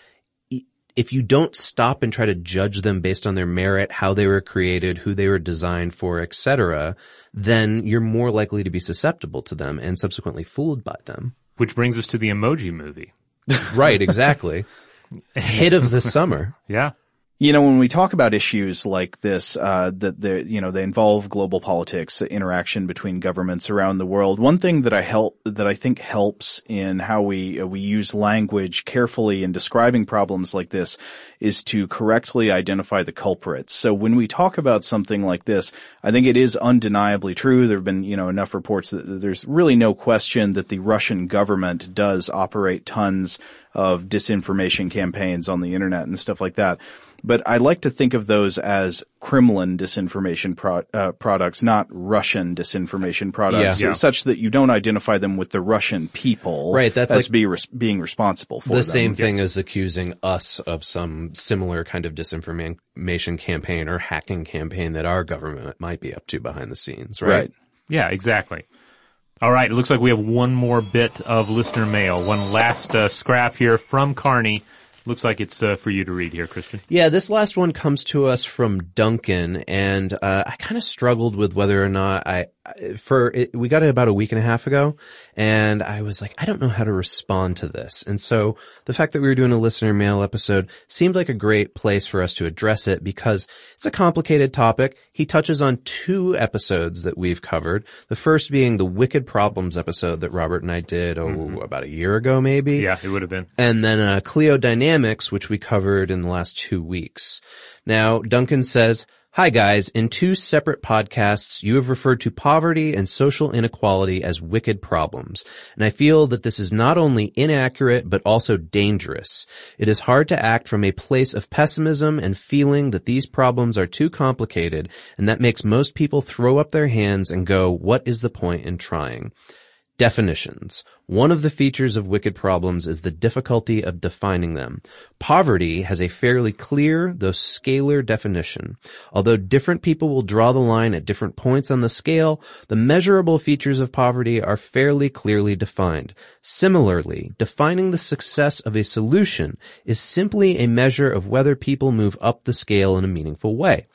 if you don't stop and try to judge them based on their merit, how they were created, who they were designed for, etc., then you're more likely to be susceptible to them and subsequently fooled by them. Which brings us to the emoji movie. Right, exactly. Hit of the summer. Yeah. You know, when we talk about issues like this, uh, that they, you know, they involve global politics, interaction between governments around the world. One thing that I help, that I think helps in how we, uh, we use language carefully in describing problems like this is to correctly identify the culprits. So when we talk about something like this, I think it is undeniably true. There have been, you know, enough reports that there's really no question that the Russian government does operate tons of disinformation campaigns on the internet and stuff like that but I like to think of those as Kremlin disinformation pro- uh, products, not Russian disinformation products, Yeah. Yeah. such that you don't identify them with the Russian people, Right, that's as like- be res- being responsible for the them. same thing as accusing us of some similar kind of disinformation campaign or hacking campaign that our government might be up to behind the scenes, right? right? Yeah, exactly. All right. It looks like we have one more bit of listener mail. One last uh, scrap here from Karny. Looks like it's uh, for you to read here, Christian. Yeah, this last one comes to us from Duncan, and uh, I kind of struggled with whether or not I, for it, we got it about a week and a half ago, and I was like, I don't know how to respond to this, and so the fact that we were doing a listener mail episode seemed like a great place for us to address it because it's a complicated topic. He touches on two episodes that we've covered. The first being the Wicked Problems episode that Robert and I did oh about a year ago, maybe Yeah, it would have been. and then uh, Cliodynamics, which we covered in the last two weeks. Now, Duncan says, Hi guys, in two separate podcasts, you have referred to poverty and social inequality as wicked problems. And I feel that this is not only inaccurate, but also dangerous. It is hard to act from a place of pessimism and feeling that these problems are too complicated, and that makes most people throw up their hands and go, what is the point in trying? Definitions. One of the features of wicked problems is the difficulty of defining them. Poverty has a fairly clear, though scalar definition. Although different people will draw the line at different points on the scale, the measurable features of poverty are fairly clearly defined. Similarly, defining the success of a solution is simply a measure of whether people move up the scale in a meaningful way.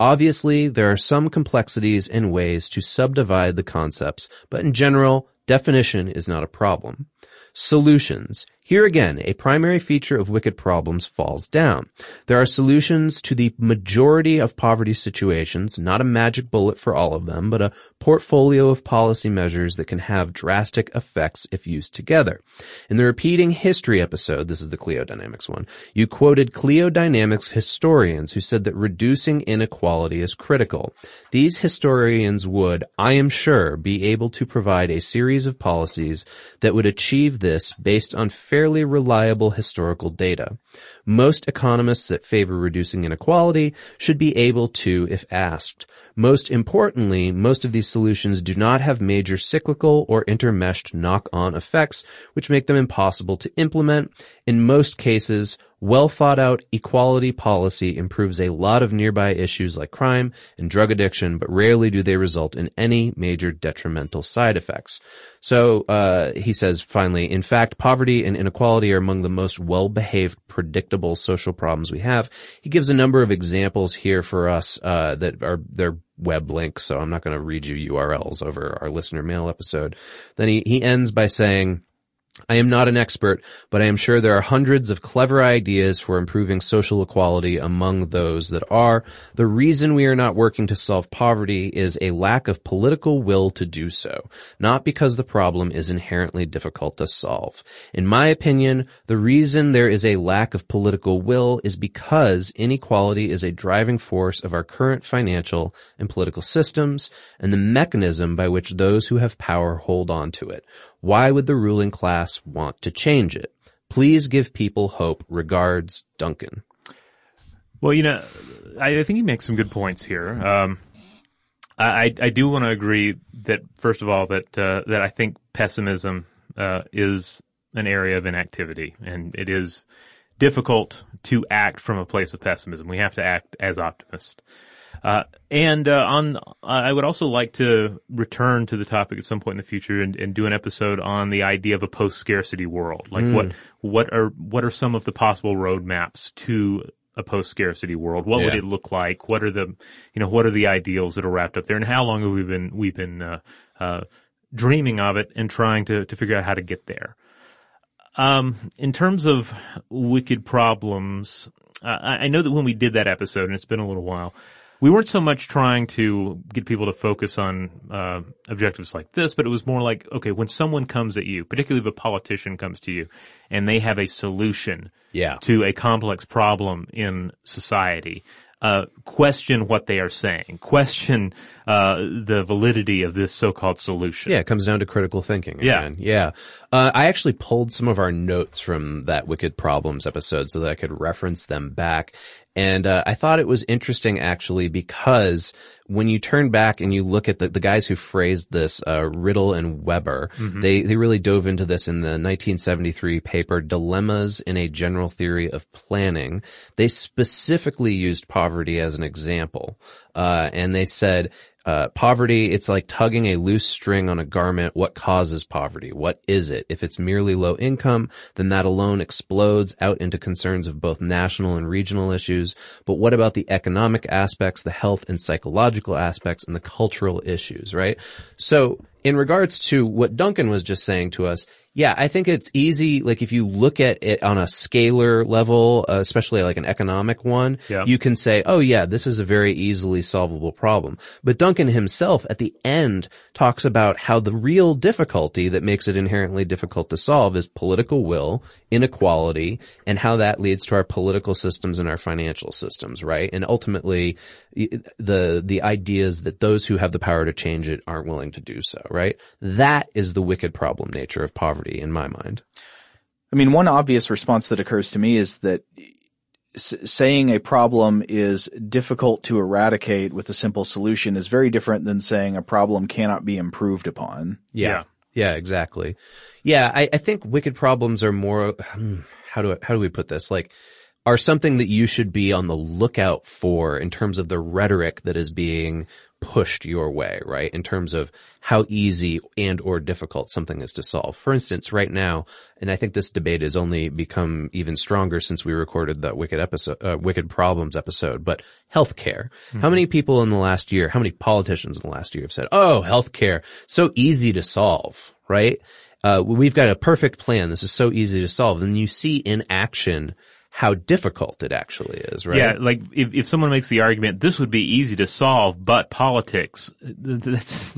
Obviously, there are some complexities and ways to subdivide the concepts, but in general, definition is not a problem. Solutions. Here again, a primary feature of wicked problems falls down. There are solutions to the majority of poverty situations, not a magic bullet for all of them, but a portfolio of policy measures that can have drastic effects if used together. In the repeating history episode, this is the Cliodynamics one, you quoted Cliodynamics historians who said that reducing inequality is critical. These historians would, I am sure, be able to provide a series of policies that would achieve this based on fairly reliable historical data. Most economists that favor reducing inequality should be able to if asked. Most importantly, most of these solutions do not have major cyclical or intermeshed knock-on effects, which make them impossible to implement. In most cases, well thought out equality policy improves a lot of nearby issues like crime and drug addiction, but rarely do they result in any major detrimental side effects. So, uh, he says finally, in fact, poverty and inequality are among the most well-behaved, predictable social problems we have. He gives a number of examples here for us, uh, that are, they're web links, so I'm not going to read you URLs over our listener mail episode. Then he, he ends by saying, I am not an expert, but I am sure there are hundreds of clever ideas for improving social equality among those that are. The reason we are not working to solve poverty is a lack of political will to do so, not because the problem is inherently difficult to solve. In my opinion, the reason there is a lack of political will is because inequality is a driving force of our current financial and political systems and the mechanism by which those who have power hold on to it. Why would the ruling class want to change it? Please give people hope. Regards, Duncan. Well, you know, I, I think he makes some good points here. Um, I, I do want to agree that first of all that uh, that I think pessimism uh, is an area of inactivity, and it is difficult to act from a place of pessimism. We have to act as optimists. Uh, and uh, on, I would also like to return to the topic at some point in the future and, and do an episode on the idea of a post-scarcity world. Like what what are what are some of the possible roadmaps to a post-scarcity world? What would it look like? What are the you know what are the ideals that are wrapped up there? And how long have we been we've been uh, uh, dreaming of it and trying to to figure out how to get there? Um, in terms of wicked problems, uh, I I know that when we did that episode, and it's been a little while, we weren't so much trying to get people to focus on uh, objectives like this, but it was more like, okay, when someone comes at you, particularly if a politician comes to you, and they have a solution Yeah. to a complex problem in society. Uh, question what they are saying. Question uh, the validity of this so-called solution. Yeah, it comes down to critical thinking. Yeah. Yeah. Uh, I actually pulled some of our notes from that Wicked Problems episode so that I could reference them back. And, uh, I thought it was interesting actually because when you turn back and you look at the, the guys who phrased this, uh, Rittel and Webber, they, they really dove into this in the 1973 paper Dilemmas in a General Theory of Planning. They specifically used poverty as an example. Uh, and they said, uh, poverty, it's like tugging a loose string on a garment. What causes poverty? What is it? If it's merely low income, then that alone explodes out into concerns of both national and regional issues. But what about the economic aspects, the health and psychological aspects, and the cultural issues, right? So in regards to what Duncan was just saying to us, yeah, I think it's easy. Like if you look at it on a scalar level, uh, especially like an economic one, Yeah. you can say, oh yeah, this is a very easily solvable problem. But Duncan himself at the end talks about how the real difficulty that makes it inherently difficult to solve is political will, inequality, and how that leads to our political systems and our financial systems, right? And ultimately, y- the, the ideas that those who have the power to change it aren't willing to do so, right? That is the wicked problem nature of poverty in my mind. I mean, one obvious response that occurs to me is that saying a problem is difficult to eradicate with a simple solution is very different than saying a problem cannot be improved upon. Yeah. Yeah, exactly. Yeah, I, I think wicked problems are more, hmm, how do, I, how do we put this? Like, are something that you should be on the lookout for in terms of the rhetoric that is being pushed your way, right? In terms of how easy and or difficult something is to solve. For instance, right now, and I think this debate has only become even stronger since we recorded that wicked episode, uh, wicked problems episode, but healthcare. How many people in the last year, how many politicians in the last year have said, oh, healthcare, so easy to solve, right? Uh, we've got a perfect plan. This is so easy to solve. And you see in action how difficult it actually is, right? Yeah, like if, if someone makes the argument, this would be easy to solve, but politics, that's,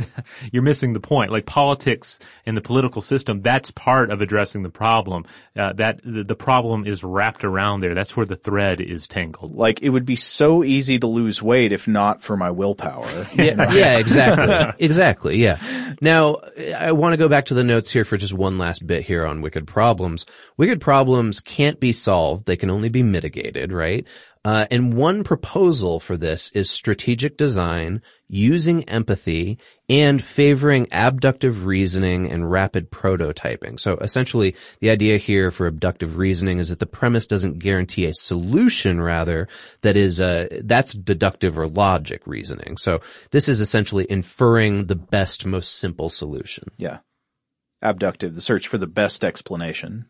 you're missing the point. Like politics and the political system, that's part of addressing the problem. Uh, that the, the problem is wrapped around there. That's where the thread is tangled. Like, it would be so easy to lose weight if not for my willpower. yeah, yeah, exactly. exactly, yeah. Now, I want to go back to the notes here for just one last bit here on wicked problems. Wicked problems can't be solved. They can only be mitigated, right? Uh, and one proposal for this is strategic design, using empathy, and favoring abductive reasoning and rapid prototyping. So essentially, the idea here for abductive reasoning is that the premise doesn't guarantee a solution, rather, that is, uh, that's deductive or logic reasoning. So this is essentially inferring the best, most simple solution. yeah. Abductive, the search for the best explanation.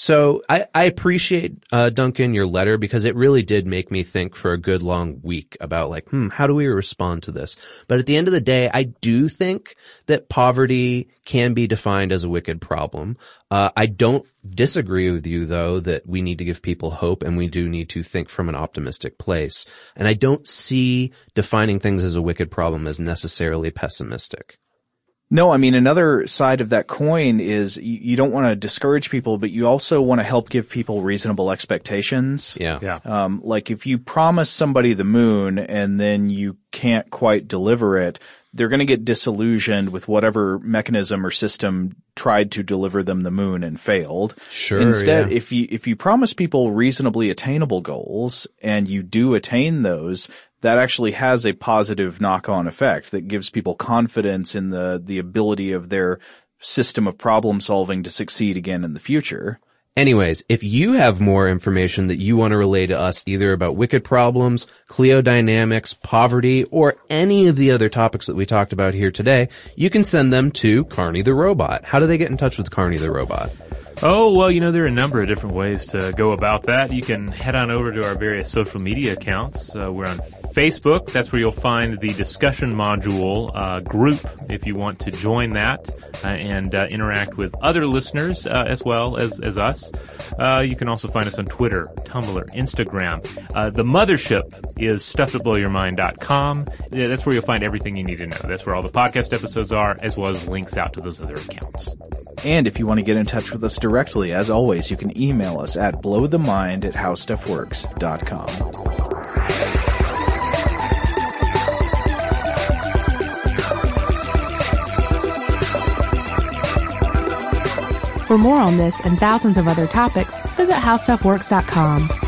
So I, I appreciate, uh, Duncan, your letter because it really did make me think for a good long week about like, hmm, how do we respond to this? But at the end of the day, I do think that poverty can be defined as a wicked problem. Uh, I don't disagree with you though that we need to give people hope and we do need to think from an optimistic place. And I don't see defining things as a wicked problem as necessarily pessimistic. No, I mean, another side of that coin is you, you don't want to discourage people, but you also want to help give people reasonable expectations. Yeah. Yeah. Um, like if you promise somebody the moon and then you can't quite deliver it, they're going to get disillusioned with whatever mechanism or system tried to deliver them the moon and failed. Sure, Instead, yeah. if you if you promise people reasonably attainable goals and you do attain those, that actually has a positive knock-on effect that gives people confidence in the, the ability of their system of problem solving to succeed again in the future. Anyways, if you have more information that you want to relay to us either about wicked problems, Cliodynamics, poverty, or any of the other topics that we talked about here today, you can send them to Karny the Robot. How do they get in touch with Karny the Robot? Oh, well, you know, there are a number of different ways to go about that. You can head on over to our various social media accounts. Uh, we're on Facebook. That's where you'll find the discussion module uh, group if you want to join that uh, and uh, interact with other listeners uh, as well as, as us. Uh, you can also find us on Twitter, Tumblr, Instagram. the mothership is stufftoblowyourmind.com. Yeah, that's where you'll find everything you need to know. That's where all the podcast episodes are, as well as links out to those other accounts. And if you want to get in touch with us directly, as always, you can email us at blowthemind at howstuffworks.com. For more on this and thousands of other topics, visit howstuffworks.com.